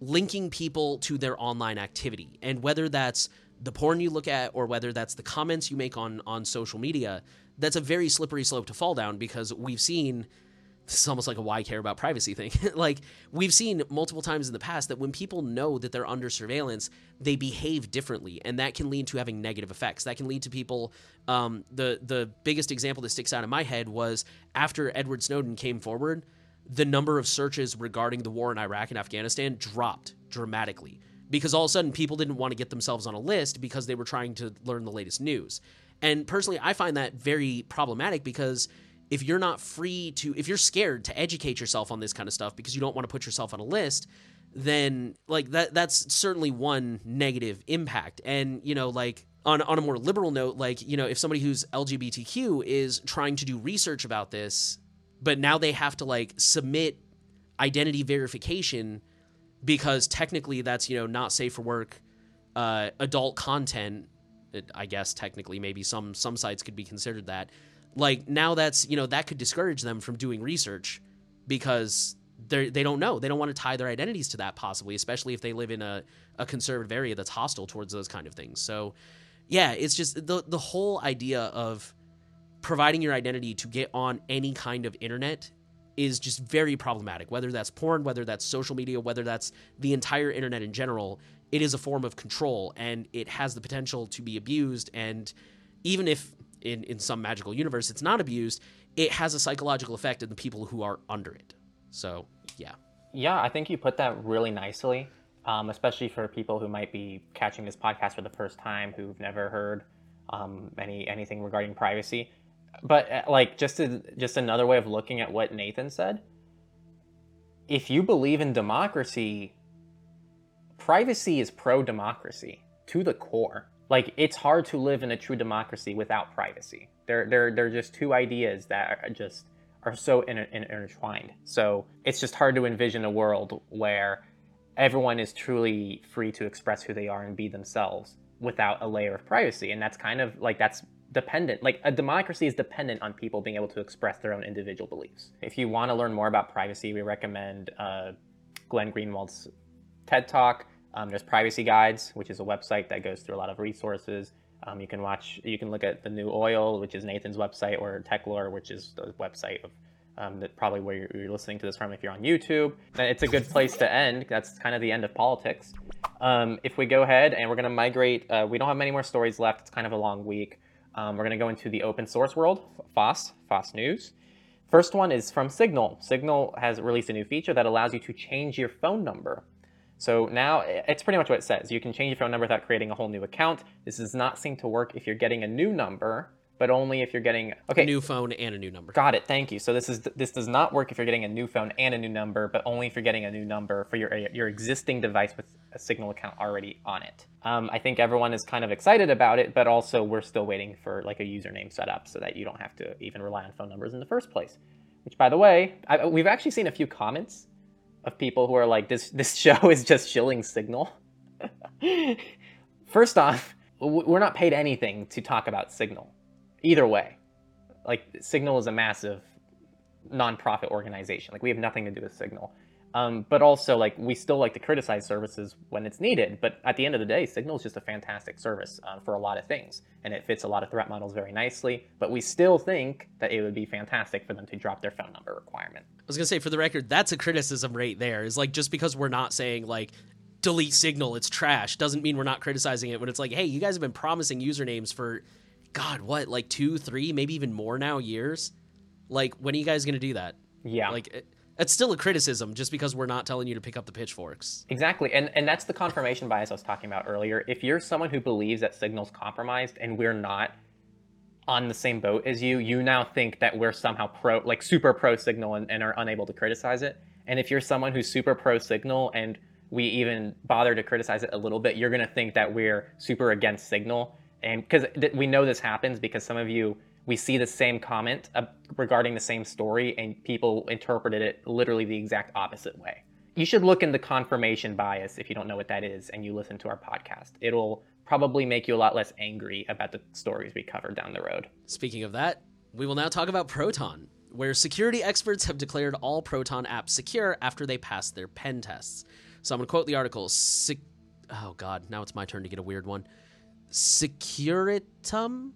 linking people to their online activity and whether that's the porn you look at or whether that's the comments you make on on social media that's a very slippery slope to fall down because we've seen this is almost like a why care about privacy thing (laughs) like we've seen multiple times in the past that when people know that they're under surveillance they behave differently and that can lead to having negative effects. That can lead to people um, the the biggest example that sticks out in my head was after edward snowden came forward the number of searches regarding the war in Iraq and Afghanistan dropped dramatically because all of a sudden people didn't want to get themselves on a list because they were trying to learn the latest news. And personally, I find that very problematic because if you're not free to, if you're scared to educate yourself on this kind of stuff because you don't want to put yourself on a list, then like that that's certainly one negative impact. And you know, like on on a more liberal note, like you know, if somebody who's LGBTQ is trying to do research about this, but now they have to like submit identity verification because technically that's you know not safe for work uh, adult content. I guess technically maybe some some sites could be considered that. Like now that's you know that could discourage them from doing research because they they don't know. They don't want to tie their identities to that possibly especially if they live in a, a conservative area that's hostile towards those kind of things. So yeah it's just the the whole idea of providing your identity to get on any kind of internet is just very problematic. Whether that's porn, whether that's social media, whether that's the entire internet in general, it is a form of control and it has the potential to be abused. And even if in, in some magical universe it's not abused, it has a psychological effect on the people who are under it. So, yeah. Yeah, I think you put that really nicely, um, especially for people who might be catching this podcast for the first time, who've never heard um, any anything regarding privacy but uh, like just just another way of looking at what Nathan said. If you believe in democracy, privacy is pro democracy to the core. Like it's hard to live in a true democracy without privacy. They're they're they're just two ideas that are just are so inter- intertwined. So it's just hard to envision a world where everyone is truly free to express who they are and be themselves without a layer of privacy. And that's kind of like that's dependent like a democracy is dependent on people being able to express their own individual beliefs. If you want to learn more about privacy we recommend uh, glenn greenwald's ted talk. Um, there's privacy guides which is a website that goes through a lot of resources. Um, you can watch you can look at the new oil which is nathan's website or techlore which is the website of um, that probably where you're, you're, listening to this from if you're on youtube. It's a good place to end. That's kind of the end of politics. Um, if we go ahead and we're going to migrate uh, we don't have many more stories left. It's kind of a long week um, we're going to go into the open source world, FOSS, FOSS News. First one is from Signal. Signal has released a new feature that allows you to change your phone number. So now it's pretty much what it says. You can change your phone number without creating a whole new account. This does not seem to work if you're getting a new number but only if you're getting okay. A new phone and a new number. Got it. Thank you. So this is this does not work if you're getting a new phone and a new number, but only if you're getting a new number for your your existing device with a Signal account already on it. Um, I think everyone is kind of excited about it, but also we're still waiting for like a username set up so that you don't have to even rely on phone numbers in the first place. Which, by the way, I, we've actually seen a few comments of people who are like, "This this (laughs) show is just shilling Signal." (laughs) First off, we're not paid anything to talk about Signal either way, like Signal is a massive nonprofit organization. Like we have nothing to do with Signal. Um, but also, like we still like to criticize services when it's needed. But at the end of the day, Signal is just a fantastic service uh, for a lot of things, and it fits a lot of threat models very nicely. But we still think that it would be fantastic for them to drop their phone number requirement. I was gonna say, for the record, that's a criticism right there. Is like just because we're not saying like delete Signal, it's trash, doesn't mean we're not criticizing it. When it's like, hey, you guys have been promising usernames for God, what, like two, three, maybe even more now years? Like, when are you guys going to do that? Yeah. Like, it, it's still a criticism just because we're not telling you to pick up the pitchforks. Exactly. And, and that's the confirmation bias I was talking about earlier. If you're someone who believes that Signal's compromised and we're not on the same boat as you, you now think that we're somehow pro, like super pro Signal and, and are unable to criticize it. And if you're someone who's super pro Signal and we even bother to criticize it a little bit, you're going to think that we're super against Signal and because th- we know this happens because some of you we see the same comment uh, regarding the same story and people interpreted it literally the exact opposite way. You should look into confirmation bias if you don't know what that is and you listen to our podcast. It'll probably make you a lot less angry about the stories we cover down the road. Speaking of that we will now talk about proton where security experts have declared all proton apps secure after they pass their pen tests. So i'm going to quote the article Se- oh god now it's my turn to get a weird one Securitum.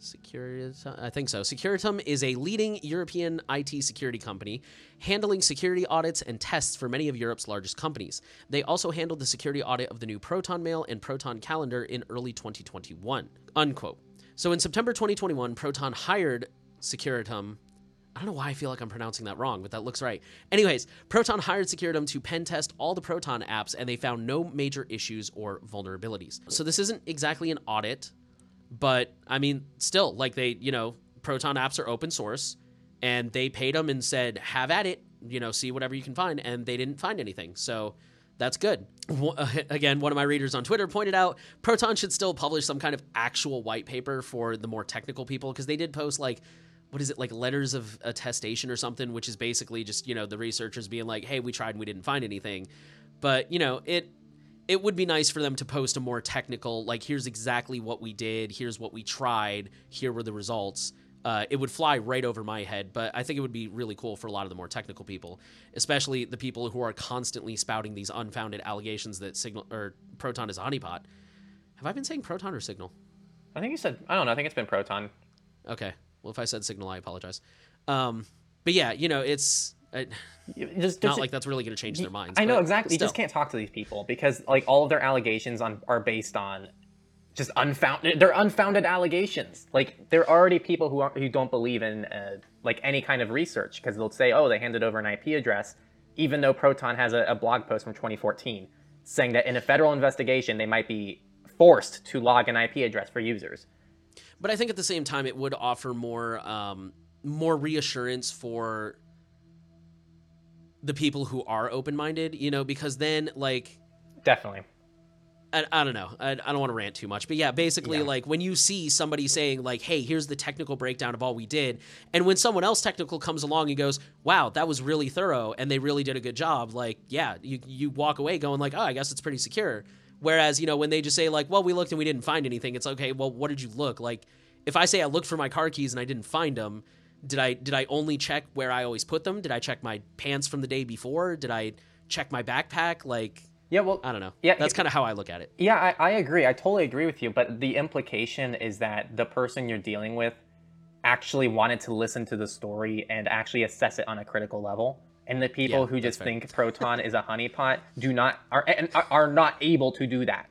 Securitum, I think so. Securitum is a leading European IT security company, handling security audits and tests for many of Europe's largest companies. They also handled the security audit of the new Proton Mail and Proton Calendar in early 2021. Unquote. So in September 2021, Proton hired Securitum I don't know why I feel like I'm pronouncing that wrong, but that looks right. Anyways, Proton hired Securitum to pen test all the Proton apps, and they found no major issues or vulnerabilities. So this isn't exactly an audit, but I mean, still, like they, you know, Proton apps are open source, and they paid them and said, "Have at it," you know, see whatever you can find, and they didn't find anything. So that's good. (laughs) Again, one of my readers on Twitter pointed out Proton should still publish some kind of actual white paper for the more technical people because they did post like what is it like letters of attestation or something which is basically just you know the researchers being like hey we tried and we didn't find anything. But you know it it would be nice for them to post a more technical like here's exactly what we did. Here's what we tried. Here were the results. Uh, it would fly right over my head but i think it would be really cool for a lot of the more technical people especially the people who are constantly spouting these unfounded allegations that signal or proton is a honeypot. Have i been saying proton or signal? I think you said I don't know. I think it's been Proton. okay well if i said signal i apologize um, but yeah you know it's You- Just, not just- like that's really going to change their minds I know exactly. You just can't talk to these people because like all of their allegations on are based on just unfounded. They're unfounded allegations. Like there are already people who are, who don't believe in uh, like any kind of research because they'll say, oh, they handed over an IP address, even though Proton has a, a blog post from 2014 saying that in a federal investigation they might be forced to log an IP address for users. But I think at the same time it would offer more um, more reassurance for the people who are open minded, you know, because then like Definitely. I, I don't know. I, I don't want to rant too much, but yeah, basically, Yeah. like when you see somebody saying like, "Hey, here's the technical breakdown of all we did," and when someone else technical comes along and goes, "Wow, that was really thorough," and they really did a good job, like, yeah, you you walk away going like, "Oh, I guess it's pretty secure." Whereas, you know, when they just say like, "Well, we looked and we didn't find anything," it's okay. Well, what did you look like? If I say I looked for my car keys and I didn't find them, did I did I only check where I always put them? Did I check my pants from the day before? Did I check my backpack? Like, Yeah. Well. I don't know. Yeah, that's kind of how I look at it. Yeah, I, I agree. I totally agree with you. But the implication is that the person you're dealing with actually wanted to listen to the story and actually assess it on a critical level. And the people Yeah, who just fair. think (laughs) Proton is a honeypot do not are and are- not able to do that.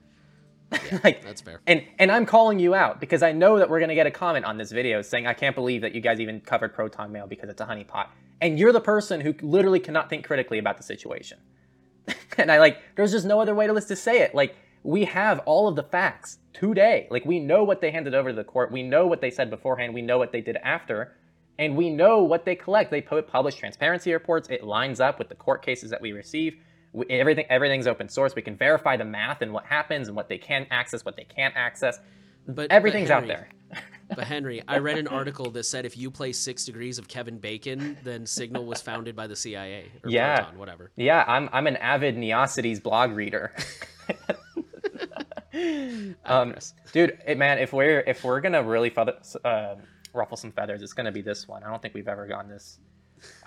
(laughs) like That's fair. and and I'm calling you out because I know that we're gonna get a comment on this video saying I can't believe that you guys even covered Proton Mail because it's a honeypot. And you're the person who literally cannot think critically about the situation. (laughs) and I like there's just no other way to just say it. Like we have all of the facts today. Like we know what they handed over to the court. We know what they said beforehand. We know what they did after. And we know what they collect. They publish transparency reports. It lines up with the court cases that we receive. We, everything everything's open source. We can verify the math and what happens and what they can access, what they can't access. But Everything's but out there. (laughs) But Henry, I read an article that said if you play Six Degrees of Kevin Bacon, then Signal was founded by the CIA or (laughs) Yeah. Proton, whatever. Yeah, I'm I'm an avid Neocities blog reader. (laughs) um, dude, it, man, if we're if we're gonna really uh, ruffle some feathers, it's gonna be this one. I don't think we've ever gone this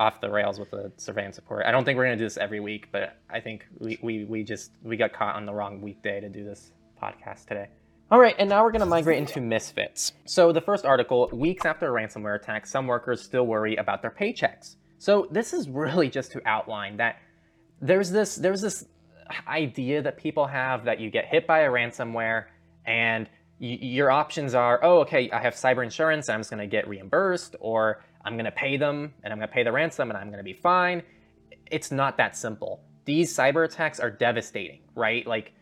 off the rails with the surveillance support. I don't think we're gonna do this every week, but I think we, we, we just we got caught on the wrong weekday to do this podcast today. All right, and now we're going to migrate into misfits. So the first article, weeks after a ransomware attack, some workers still worry about their paychecks. So this is really just to outline that there's this there's this idea that people have that you get hit by a ransomware and your options are oh okay i have cyber insurance i'm just going to get reimbursed or i'm going to pay them and i'm going to pay the ransom and i'm going to be fine it's not that simple these cyber attacks are devastating right like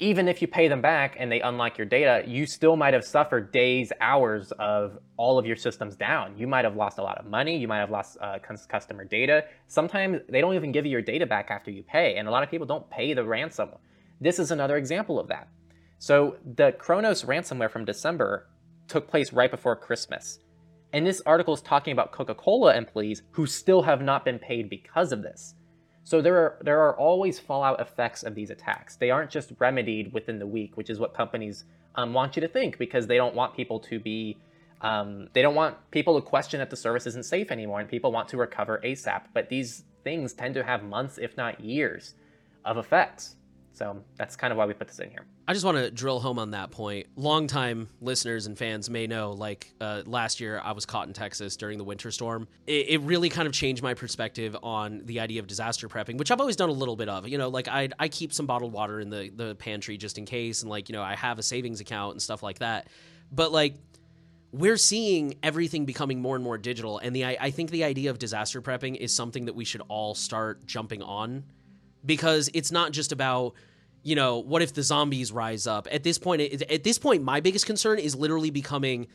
even if you pay them back and they unlock your data, you still might have suffered days, hours of all of your systems down. You might have lost a lot of money. You might have lost uh, customer data. Sometimes they don't even give you your data back after you pay, and a lot of people don't pay the ransom. This is another example of that. So the Kronos ransomware from December took place right before Christmas. And this article is talking about Coca-Cola employees who still have not been paid because of this. So there are there are always fallout effects of these attacks. They aren't just remedied within the week, which is what companies um, want you to think, because they don't want people to be, um, they don't want people to question that the service isn't safe anymore, and people want to recover ASAP. But these things tend to have months, if not years, of effects. So that's kind of why we put this in here. I just want to drill home on that point. Longtime listeners and fans may know, like uh, last year, I was caught in Texas during the winter storm. It, it really kind of changed my perspective on the idea of disaster prepping, which I've always done a little bit of. You know, like I I keep some bottled water in the the pantry just in case, and like you know I have a savings account and stuff like that. But like we're seeing everything becoming more and more digital. And the I, I think the idea of disaster prepping is something that we should all start jumping on because it's not just about you know what if the zombies rise up at this point at this point my biggest concern is literally becoming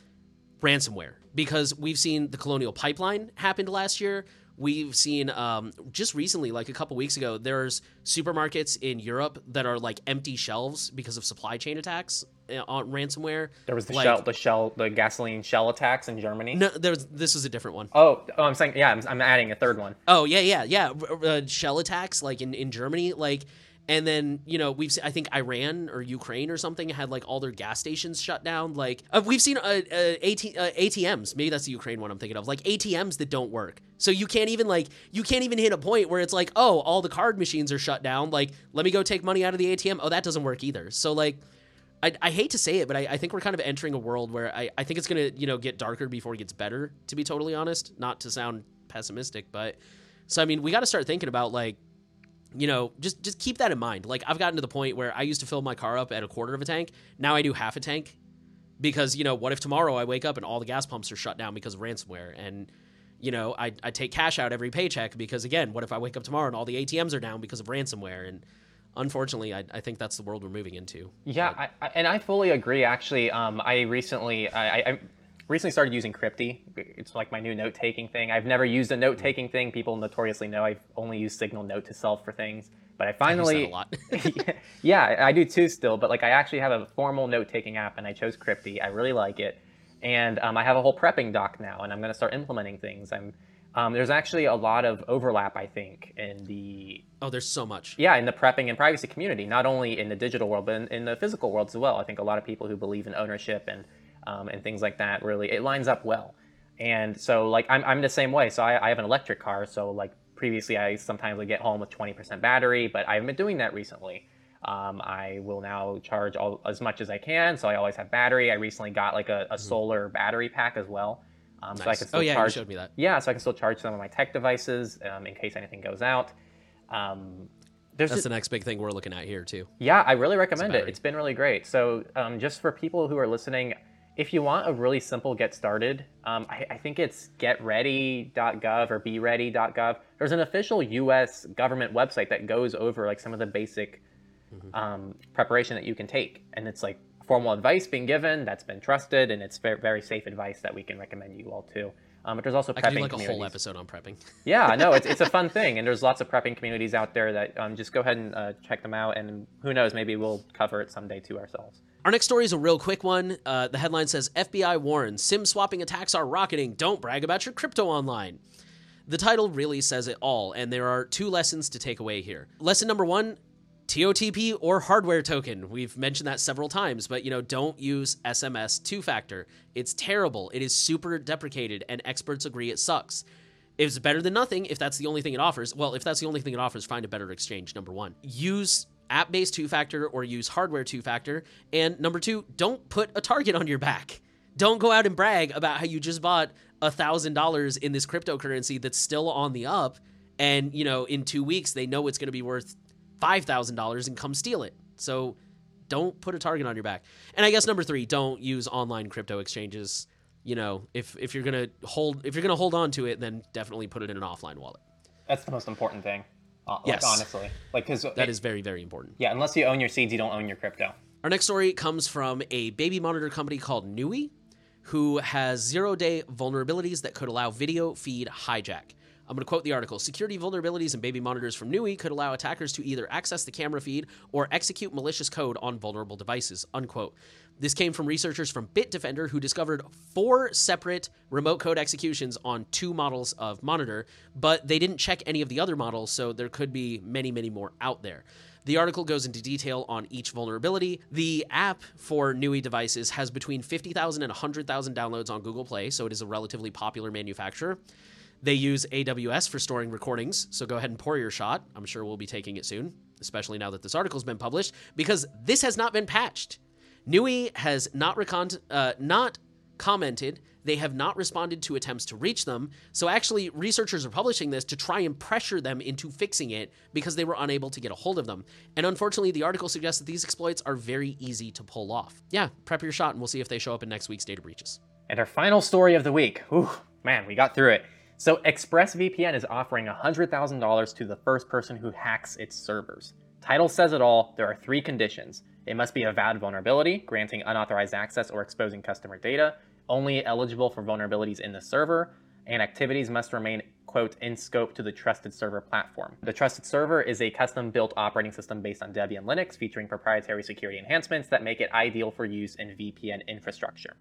ransomware because we've seen the colonial pipeline happened last year we've seen um, just recently like a couple weeks ago there's supermarkets in europe that are like empty shelves because of supply chain attacks uh, on ransomware There was the Like- shell, the shell, the gasoline shell attacks in Germany. no there's this is a different one Oh, oh, I'm saying, yeah, I'm, I'm adding a third one. Oh yeah, yeah, yeah. Uh, shell attacks like in, in Germany, like, and then you know we've I think Iran or Ukraine or something had like all their gas stations shut down. Like uh, we've seen uh, uh, AT, uh, ATMs. Maybe that's the Ukraine one I'm thinking of. Like ATMs that don't work. So you can't even like you can't even hit a point where it's like oh all the card machines are shut down. Like let me go take money out of the ATM. Oh that doesn't work either. So like. I, I hate to say it, but I, I think we're kind of entering a world where I, I think it's to, you know, get darker before it gets better, to be totally honest. Not to sound pessimistic, but so I mean, we got to start thinking about like, you know, just just keep that in mind. Like I've gotten to the point where I used to fill my car up at a quarter of a tank. Now I do half a tank because you know, what if tomorrow I wake up and all the gas pumps are shut down because of ransomware and you know, I, I take cash out every paycheck because again, what if I wake up tomorrow and all the ATMs are down because of ransomware? And unfortunately, I, I think that's the world we're moving into. Yeah, I, I, and I fully agree. Actually, um, I recently, I, recently started using Cryptee. It's like my new note taking thing. I've never used a note taking thing. People notoriously know I've only used Signal Note to self for things. But I I finally, a lot. (laughs) (laughs) yeah, I do too still. But like, I actually have a formal note taking app, and I chose Cryptee. I really like it, and um, I have a whole prepping doc now, and I'm going to start implementing things. I'm um, there's actually a lot of overlap, I think, in the oh, there's so much. yeah, in the prepping and privacy community, not only in the digital world, but in, in the physical world as well. I think a lot of people who believe in ownership and um, and things like that really it lines up well. And so like I'm, I'm the same way. So I, I have an electric car. So like previously I sometimes would get home with 20% battery, but I haven't been doing that recently. Um, I will now charge all, as much as I can. So I always have battery. I recently got like a, a solar battery pack as well. Um, So I Nice. can Oh still yeah, charge you showed me that. yeah, so I can still charge some of my tech devices um, in case anything goes out. Um, there's That's just, the next big thing we're looking at here too. yeah, I really recommend it. It's been really great. So um, just for people who are listening, if you want a really simple get started, um, I, I think it's getready.gov or beready.gov. There's an official U.S. government website that goes over like some of the basic um, preparation that you can take, and it's like formal advice being given that's been trusted, and it's very, very safe advice that we can recommend you all to. Um, but there's also prepping. I could do like a whole episode on prepping. (laughs) Yeah, no, it's, it's a fun (laughs) thing, and there's lots of prepping communities out there that um, just go ahead and uh, check them out, and who knows, maybe we'll cover it someday too ourselves. Our next story is a real quick one. Uh, the headline says FBI warns SIM swapping attacks are rocketing. Don't brag about your crypto online. The title really says it all, and there are two lessons to take away here. Lesson number one TOTP or hardware token. We've mentioned that several times, but you know, don't use SMS two factor. It's terrible. It is super deprecated, and experts agree it sucks. It's better than nothing if that's the only thing it offers. Well, if that's the only thing it offers, find a better exchange. Number one, use app based two factor or use hardware two factor. And number two, don't put a target on your back. Don't go out and brag about how you just bought a thousand dollars in this cryptocurrency that's still on the up, and you know in two weeks they know it's going to be worth five thousand dollars and come steal it. So don't put a target on your back. And I guess number three, don't use online crypto exchanges. You know, if if you're gonna hold if you're gonna hold on to it, then definitely put it in an offline wallet. That's the most important thing. Uh, Yes. like, honestly, like because That is very very important. yeah, unless you own your seeds, you don't own your crypto. Our next story comes from a baby monitor company called Nooie, who has zero day vulnerabilities that could allow video feed hijack. I'm going to quote the article Security vulnerabilities in baby monitors from Nooie could allow attackers to either access the camera feed or execute malicious code on vulnerable devices. Unquote. This came from researchers from Bitdefender who discovered four separate remote code executions on two models of monitor, but they didn't check any of the other models, so there could be many, many more out there. The article goes into detail on each vulnerability. The app for Nooie devices has between 50,000 and 100,000 downloads on Google Play, so it is a relatively popular manufacturer. They use AWS for storing recordings, so go ahead and pour your shot. I'm sure we'll be taking it soon, especially now that this article's been published, because this has not been patched. Nooie has not uh, not commented. They have not responded to attempts to reach them. So actually, researchers are publishing this to try and pressure them into fixing it because they were unable to get a hold of them. And unfortunately, the article suggests that these exploits are very easy to pull off. Yeah, prep your shot and we'll see if they show up in next week's data breaches. And our final story of the week. Ooh, man, we got through it. So ExpressVPN is offering $100,000 to the first person who hacks its servers. Title says it all. There are three conditions. It must be a VAD vulnerability, granting unauthorized access or exposing customer data, only eligible for vulnerabilities in the server, and activities must remain, quote, in scope to the trusted server platform. The trusted server is a custom built operating system based on Debian Linux featuring proprietary security enhancements that make it ideal for use in VPN infrastructure.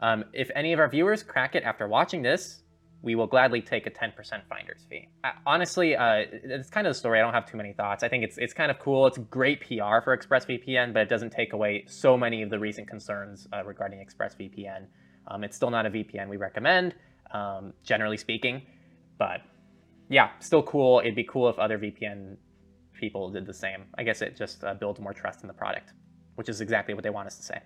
Um, if any of our viewers crack it after watching this, we will gladly take a 10% finder's fee. I, honestly, uh, it's kind of the story. I don't have too many thoughts. I think it's it's kind of cool. It's great PR for ExpressVPN, but it doesn't take away so many of the recent concerns uh, regarding ExpressVPN. Um, it's still not a VPN we recommend, um, generally speaking, but yeah, still cool. It'd be cool if other VPN people did the same. I guess it just uh, builds more trust in the product, which is exactly what they want us to say.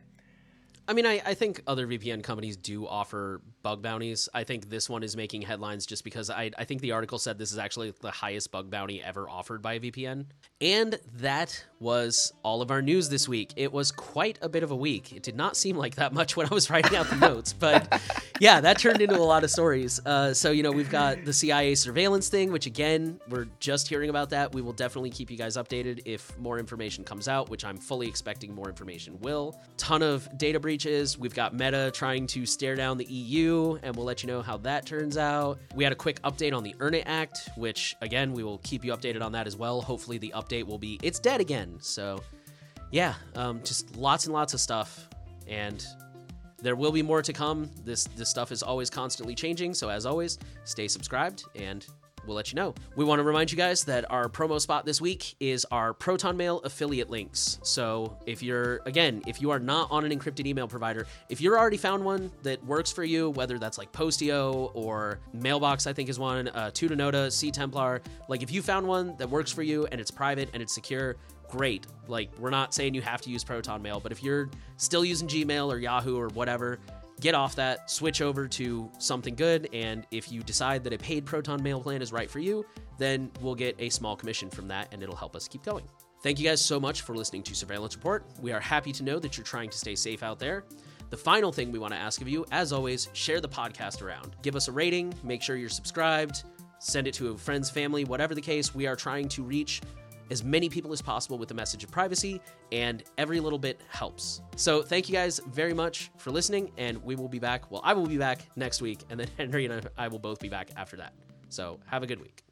I mean, I, I think other VPN companies do offer bug bounties. I think this one is making headlines just because I, I think the article said this is actually the highest bug bounty ever offered by a VPN. And that was all of our news this week. It was quite a bit of a week. It did not seem like that much when I was (laughs) writing out the notes, but yeah, that turned into a lot of stories. Uh, so, you know, we've got the CIA surveillance thing, which again, we're just hearing about that. We will definitely keep you guys updated if more information comes out, which I'm fully expecting more information will. Ton of data breach We've got Meta trying to stare down the EU, and we'll let you know how that turns out. We had a quick update on the Earn It Act, which, again, we will keep you updated on that as well. Hopefully, the update will be it's dead again. So, yeah, um, just lots and lots of stuff. And there will be more to come. This this stuff is always constantly changing. So as always, stay subscribed and we'll let you know. We want to remind you guys that our promo spot this week is our Proton Mail affiliate links. So if you're, again, if you are not on an encrypted email provider, if you're already found one that works for you, whether that's like Posteo or Mailbox, I think is one, uh, Tutanota, CTemplar, like if you found one that works for you and it's private and it's secure, great. Like, we're not saying you have to use Proton Mail, but if you're still using Gmail or Yahoo or whatever, get off that, switch over to something good, and if you decide that a paid Proton Mail plan is right for you, then we'll get a small commission from that and it'll help us keep going. Thank you guys so much for listening to Surveillance Report. We are happy to know that you're trying to stay safe out there. The final thing we want to ask of you, as always, share the podcast around. Give us a rating, make sure you're subscribed, send it to a friend's family, whatever the case. We are trying to reach as many people as possible with the message of privacy, and every little bit helps. So, thank you guys very much for listening, and we will be back. Well, I will be back next week, and then (laughs) Henry and I will both be back after that. So, have a good week.